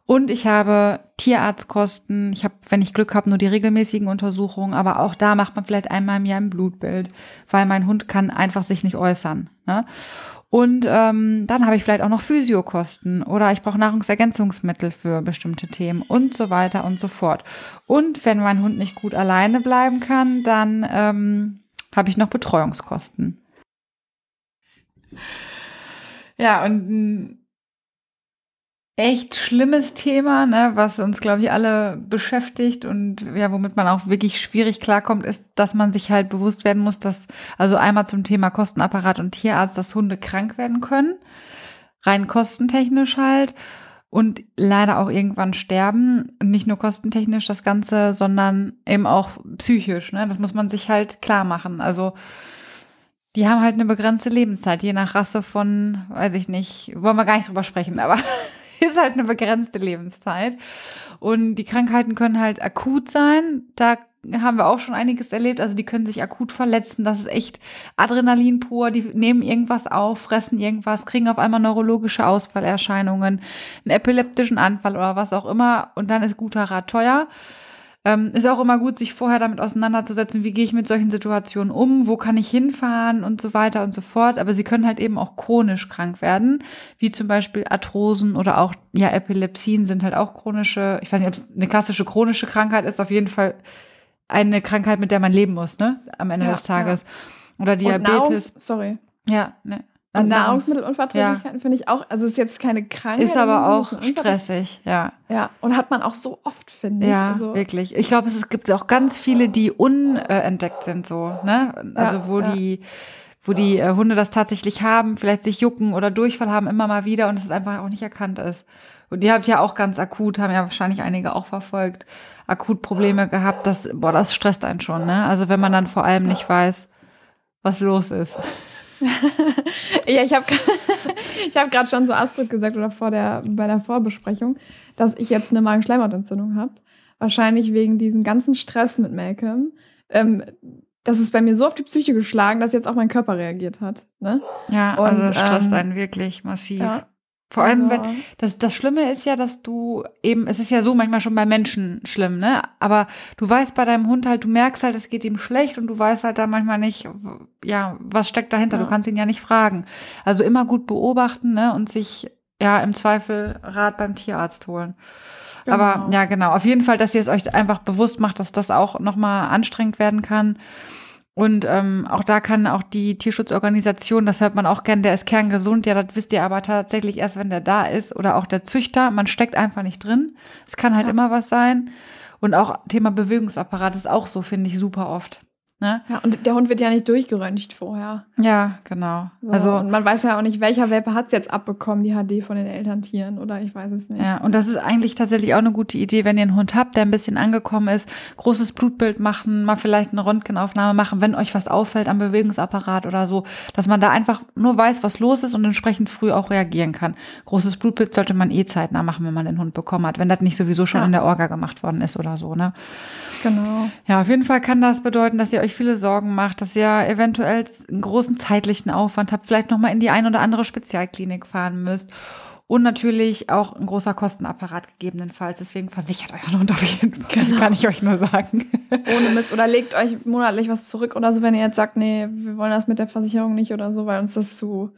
Und ich habe Tierarztkosten. Ich habe, wenn ich Glück habe, nur die regelmäßigen Untersuchungen. Aber auch da macht man vielleicht einmal im Jahr ein Blutbild, weil mein Hund kann einfach sich nicht äußern. Ne? Und ähm, dann habe ich vielleicht auch noch Physiokosten oder ich brauche Nahrungsergänzungsmittel für bestimmte Themen und so weiter und so fort. Und wenn mein Hund nicht gut alleine bleiben kann, dann ähm, habe ich noch Betreuungskosten. Ja, und echt schlimmes Thema, ne, was uns, glaube ich, alle beschäftigt und ja, womit man auch wirklich schwierig klarkommt, ist, dass man sich halt bewusst werden muss, dass, also einmal zum Thema Kostenapparat und Tierarzt, dass Hunde krank werden können, rein kostentechnisch halt und leider auch irgendwann sterben. Nicht nur kostentechnisch das Ganze, sondern eben auch psychisch, ne, das muss man sich halt klar machen. Also, die haben halt eine begrenzte Lebenszeit, je nach Rasse von, weiß ich nicht, wollen wir gar nicht drüber sprechen, aber ist halt eine begrenzte Lebenszeit. Und die Krankheiten können halt akut sein. Da haben wir auch schon einiges erlebt. Also die können sich akut verletzen. Das ist echt Adrenalin pur. Die nehmen irgendwas auf, fressen irgendwas, kriegen auf einmal neurologische Ausfallerscheinungen, einen epileptischen Anfall oder was auch immer. Und dann ist guter Rat teuer. Ähm, ist auch immer gut, sich vorher damit auseinanderzusetzen, wie gehe ich mit solchen Situationen um, wo kann ich hinfahren und so weiter und so fort. Aber sie können halt eben auch chronisch krank werden, wie zum Beispiel Arthrosen oder auch, ja, Epilepsien sind halt auch chronische, ich weiß nicht, ob es eine klassische chronische Krankheit ist, auf jeden Fall eine Krankheit, mit der man leben muss, ne, am Ende ja, des Tages. Ja. Oder Diabetes. Nahrungs sorry. Ja, ne. Und Nahrungsmittelunverträglichkeiten ja. finde ich auch, also ist jetzt keine Krankheit. Ist aber auch stressig, ja. Ja, und hat man auch so oft, finde ich. Ja, also, wirklich. Ich glaube, es gibt auch ganz viele, die unentdeckt sind, so, ne? Also, ja, wo ja. die, wo die äh, Hunde das tatsächlich haben, vielleicht sich jucken oder Durchfall haben immer mal wieder und es einfach auch nicht erkannt ist. Und die habt ja auch ganz akut, haben ja wahrscheinlich einige auch verfolgt, akut Probleme gehabt. Das, boah, das stresst einen schon, ne? Also, wenn man dann vor allem nicht weiß, was los ist. ja, ich habe ich hab gerade schon so Astrid gesagt oder vor der, bei der Vorbesprechung, dass ich jetzt eine Magenschleimhautentzündung habe. Wahrscheinlich wegen diesem ganzen Stress mit Malcolm. Ähm, das ist bei mir so auf die Psyche geschlagen, dass jetzt auch mein Körper reagiert hat. Ne? Ja, und, also das stresst ähm, einen wirklich massiv. Ja, vor allem, wenn, also das, das Schlimme ist ja, dass du eben, es ist ja so manchmal schon bei Menschen schlimm, ne? Aber du weißt bei deinem Hund halt, du merkst halt, es geht ihm schlecht und du weißt halt da manchmal nicht, ja, was steckt dahinter. Ja. Du kannst ihn ja nicht fragen. Also immer gut beobachten, ne? Und sich, ja, im Zweifel Rat beim Tierarzt holen. Genau. Aber ja, genau. Auf jeden Fall, dass ihr es euch einfach bewusst macht, dass das auch nochmal anstrengend werden kann. Und ähm, auch da kann auch die Tierschutzorganisation, das hört man auch gern, der ist kerngesund, ja, das wisst ihr aber tatsächlich erst, wenn der da ist. Oder auch der Züchter, man steckt einfach nicht drin. Es kann halt ja. immer was sein. Und auch Thema Bewegungsapparat ist auch so, finde ich, super oft. Ne? Ja, und der Hund wird ja nicht durchgeröntgt vorher. Ja, genau. So, also und man weiß ja auch nicht, welcher Welpe hat es jetzt abbekommen, die HD von den Elterntieren oder ich weiß es nicht. Ja, und das ist eigentlich tatsächlich auch eine gute Idee, wenn ihr einen Hund habt, der ein bisschen angekommen ist, großes Blutbild machen, mal vielleicht eine Röntgenaufnahme machen, wenn euch was auffällt am Bewegungsapparat oder so, dass man da einfach nur weiß, was los ist und entsprechend früh auch reagieren kann. Großes Blutbild sollte man eh zeitnah machen, wenn man den Hund bekommen hat, wenn das nicht sowieso schon ja. in der Orga gemacht worden ist oder so, ne? Genau. Ja, auf jeden Fall kann das bedeuten, dass ihr euch viele Sorgen macht, dass ihr eventuell einen großen zeitlichen Aufwand habt, vielleicht nochmal in die ein oder andere Spezialklinik fahren müsst. Und natürlich auch ein großer Kostenapparat gegebenenfalls. Deswegen versichert euren Hund auf jeden Fall, genau. kann ich euch nur sagen. Ohne Mist. Oder legt euch monatlich was zurück oder so, wenn ihr jetzt sagt, nee, wir wollen das mit der Versicherung nicht oder so, weil uns das zu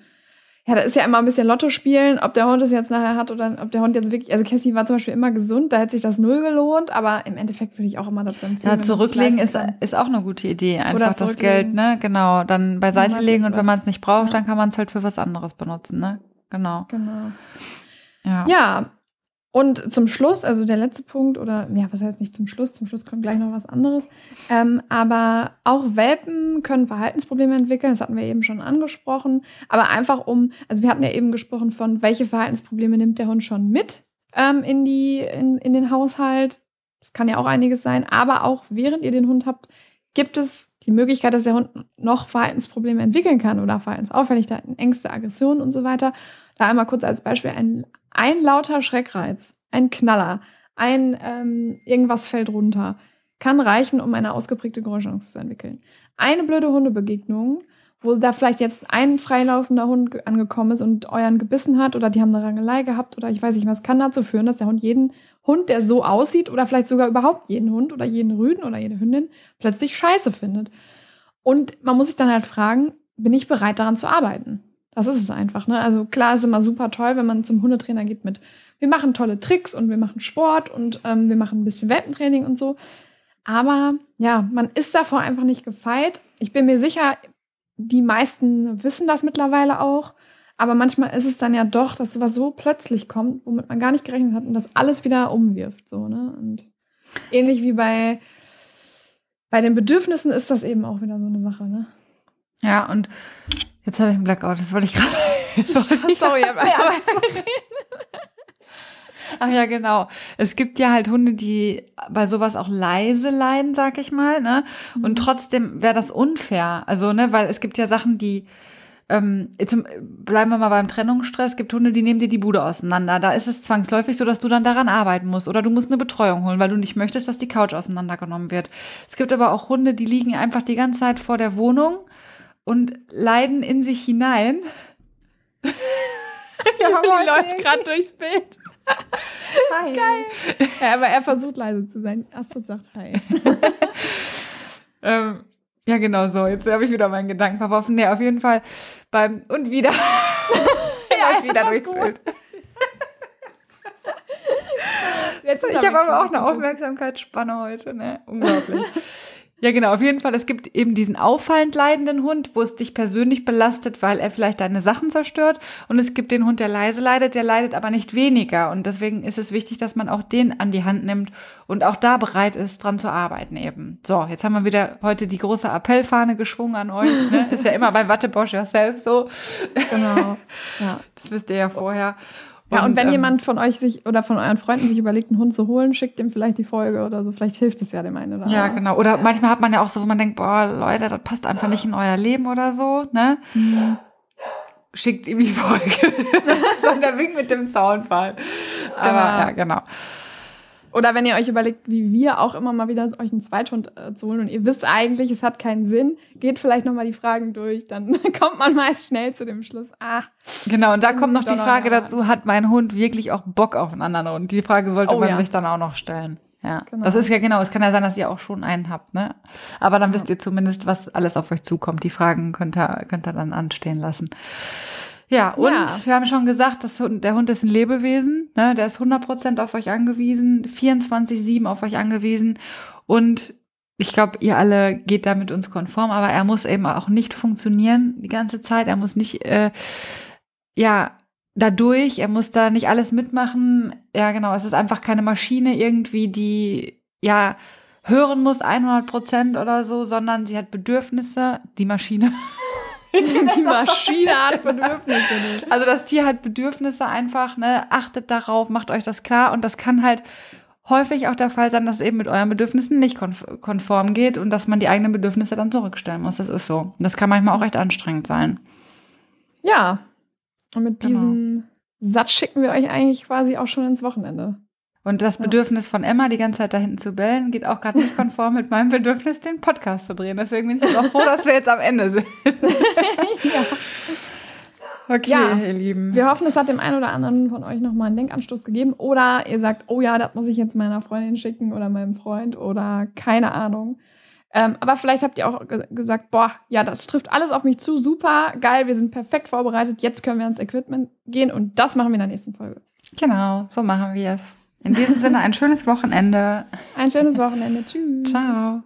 ja, da ist ja immer ein bisschen Lotto spielen, ob der Hund es jetzt nachher hat oder ob der Hund jetzt wirklich, also Cassie war zum Beispiel immer gesund, da hätte sich das null gelohnt, aber im Endeffekt würde ich auch immer dazu empfehlen. Ja, zurücklegen ist, ist auch eine gute Idee, einfach das Geld, ne, genau, dann beiseite legen und wenn man es nicht braucht, ja. dann kann man es halt für was anderes benutzen, ne, genau. Genau. Ja. ja, und zum Schluss, also der letzte Punkt, oder ja, was heißt nicht zum Schluss, zum Schluss kommt gleich noch was anderes. Ähm, aber auch Welpen können Verhaltensprobleme entwickeln, das hatten wir eben schon angesprochen. Aber einfach um, also wir hatten ja eben gesprochen von, welche Verhaltensprobleme nimmt der Hund schon mit ähm, in, die, in, in den Haushalt. Das kann ja auch einiges sein, aber auch während ihr den Hund habt, gibt es die Möglichkeit, dass der Hund noch Verhaltensprobleme entwickeln kann oder Verhaltensauffälligkeiten, Ängste, Aggressionen und so weiter. Da einmal kurz als Beispiel ein ein lauter Schreckreiz, ein Knaller, ein ähm, irgendwas fällt runter, kann reichen, um eine ausgeprägte Geräuschangst zu entwickeln. Eine blöde Hundebegegnung, wo da vielleicht jetzt ein freilaufender Hund angekommen ist und euren gebissen hat oder die haben eine Rangelei gehabt oder ich weiß nicht was, kann dazu führen, dass der Hund jeden Hund, der so aussieht oder vielleicht sogar überhaupt jeden Hund oder jeden Rüden oder jede Hündin plötzlich scheiße findet. Und man muss sich dann halt fragen, bin ich bereit daran zu arbeiten? Das ist es einfach. Ne? Also klar ist immer super toll, wenn man zum Hundetrainer geht mit, wir machen tolle Tricks und wir machen Sport und ähm, wir machen ein bisschen Welpentraining und so. Aber ja, man ist davor einfach nicht gefeit. Ich bin mir sicher, die meisten wissen das mittlerweile auch. Aber manchmal ist es dann ja doch, dass sowas so plötzlich kommt, womit man gar nicht gerechnet hat und das alles wieder umwirft. So, ne? Und ähnlich wie bei, bei den Bedürfnissen ist das eben auch wieder so eine Sache, ne? Ja, und jetzt habe ich einen Blackout, das wollte ich gerade. Sorry, aber, aber Ach ja, genau. Es gibt ja halt Hunde, die bei sowas auch leise leiden, sag ich mal, ne? Und mhm. trotzdem wäre das unfair. Also, ne, weil es gibt ja Sachen, die ähm, zum, bleiben wir mal beim Trennungsstress, gibt Hunde, die nehmen dir die Bude auseinander. Da ist es zwangsläufig so, dass du dann daran arbeiten musst oder du musst eine Betreuung holen, weil du nicht möchtest, dass die Couch auseinandergenommen wird. Es gibt aber auch Hunde, die liegen einfach die ganze Zeit vor der Wohnung und leiden in sich hinein. ja, die läuft gerade durchs Bild. Hi. Geil. Ja, aber er versucht leise zu sein. Astrid sagt Hi. ähm, ja, genau so. Jetzt habe ich wieder meinen Gedanken verworfen. Nee, auf jeden Fall beim und wieder. ja, wieder durchs gut. Bild. ich habe aber auch eine Aufmerksamkeitsspanne heute, ne? Unglaublich. Ja, genau, auf jeden Fall. Es gibt eben diesen auffallend leidenden Hund, wo es dich persönlich belastet, weil er vielleicht deine Sachen zerstört. Und es gibt den Hund, der leise leidet, der leidet aber nicht weniger. Und deswegen ist es wichtig, dass man auch den an die Hand nimmt und auch da bereit ist, dran zu arbeiten eben. So, jetzt haben wir wieder heute die große Appellfahne geschwungen an euch. Ne? Ist ja immer bei Wattebosch Yourself so. Genau. Ja. Das wisst ihr ja vorher. Ja, und, wenn ähm, jemand von euch sich oder von euren Freunden sich überlegt, einen Hund zu holen, schickt ihm vielleicht die Folge oder so. Vielleicht hilft es ja dem einen oder anderen. Ja, genau. Oder manchmal hat man ja auch so, wo man denkt, boah, Leute, das passt einfach nicht in euer Leben oder so, ne? Mhm. Schickt ihm die Folge. das ist der Wink mit dem Soundfall. Aber genau. ja, genau. Oder wenn ihr euch überlegt, wie wir auch immer mal wieder euch einen Zweithund äh, zu holen und ihr wisst eigentlich, es hat keinen Sinn, geht vielleicht nochmal die Fragen durch, dann kommt man meist schnell zu dem Schluss. Ah. Genau, und da kommt noch die Frage dazu, hat mein Hund wirklich auch Bock auf einen anderen Hund? Die Frage sollte oh, man ja. sich dann auch noch stellen. Ja, genau. das ist ja genau. Es kann ja sein, dass ihr auch schon einen habt, ne? Aber dann ja. wisst ihr zumindest, was alles auf euch zukommt. Die Fragen könnt ihr, könnt ihr dann anstehen lassen. Ja, und ja. wir haben schon gesagt, dass der Hund ist ein Lebewesen, ne? der ist 100% auf euch angewiesen, 24-7 auf euch angewiesen und ich glaube, ihr alle geht da mit uns konform, aber er muss eben auch nicht funktionieren die ganze Zeit, er muss nicht, äh, ja, dadurch, er muss da nicht alles mitmachen, ja genau, es ist einfach keine Maschine irgendwie, die, ja, hören muss 100 Prozent oder so, sondern sie hat Bedürfnisse, die Maschine. die Maschine hat Bedürfnisse nicht. Also das Tier hat Bedürfnisse einfach, ne? Achtet darauf, macht euch das klar und das kann halt häufig auch der Fall sein, dass es eben mit euren Bedürfnissen nicht konform geht und dass man die eigenen Bedürfnisse dann zurückstellen muss. Das ist so. Das kann manchmal auch recht anstrengend sein. Ja. Und mit genau. diesem Satz schicken wir euch eigentlich quasi auch schon ins Wochenende. Und das Bedürfnis von Emma, die ganze Zeit da hinten zu bellen, geht auch gerade nicht konform mit meinem Bedürfnis, den Podcast zu drehen. Deswegen bin ich auch froh, dass wir jetzt am Ende sind. ja. Okay, ja, ihr Lieben. Wir hoffen, es hat dem einen oder anderen von euch nochmal einen Denkanstoß gegeben. Oder ihr sagt, oh ja, das muss ich jetzt meiner Freundin schicken oder meinem Freund oder keine Ahnung. Ähm, aber vielleicht habt ihr auch ge gesagt, boah, ja, das trifft alles auf mich zu, super, geil, wir sind perfekt vorbereitet, jetzt können wir ans Equipment gehen und das machen wir in der nächsten Folge. Genau, so machen wir es. In diesem Sinne ein schönes Wochenende. Ein schönes Wochenende. Tschüss. Ciao.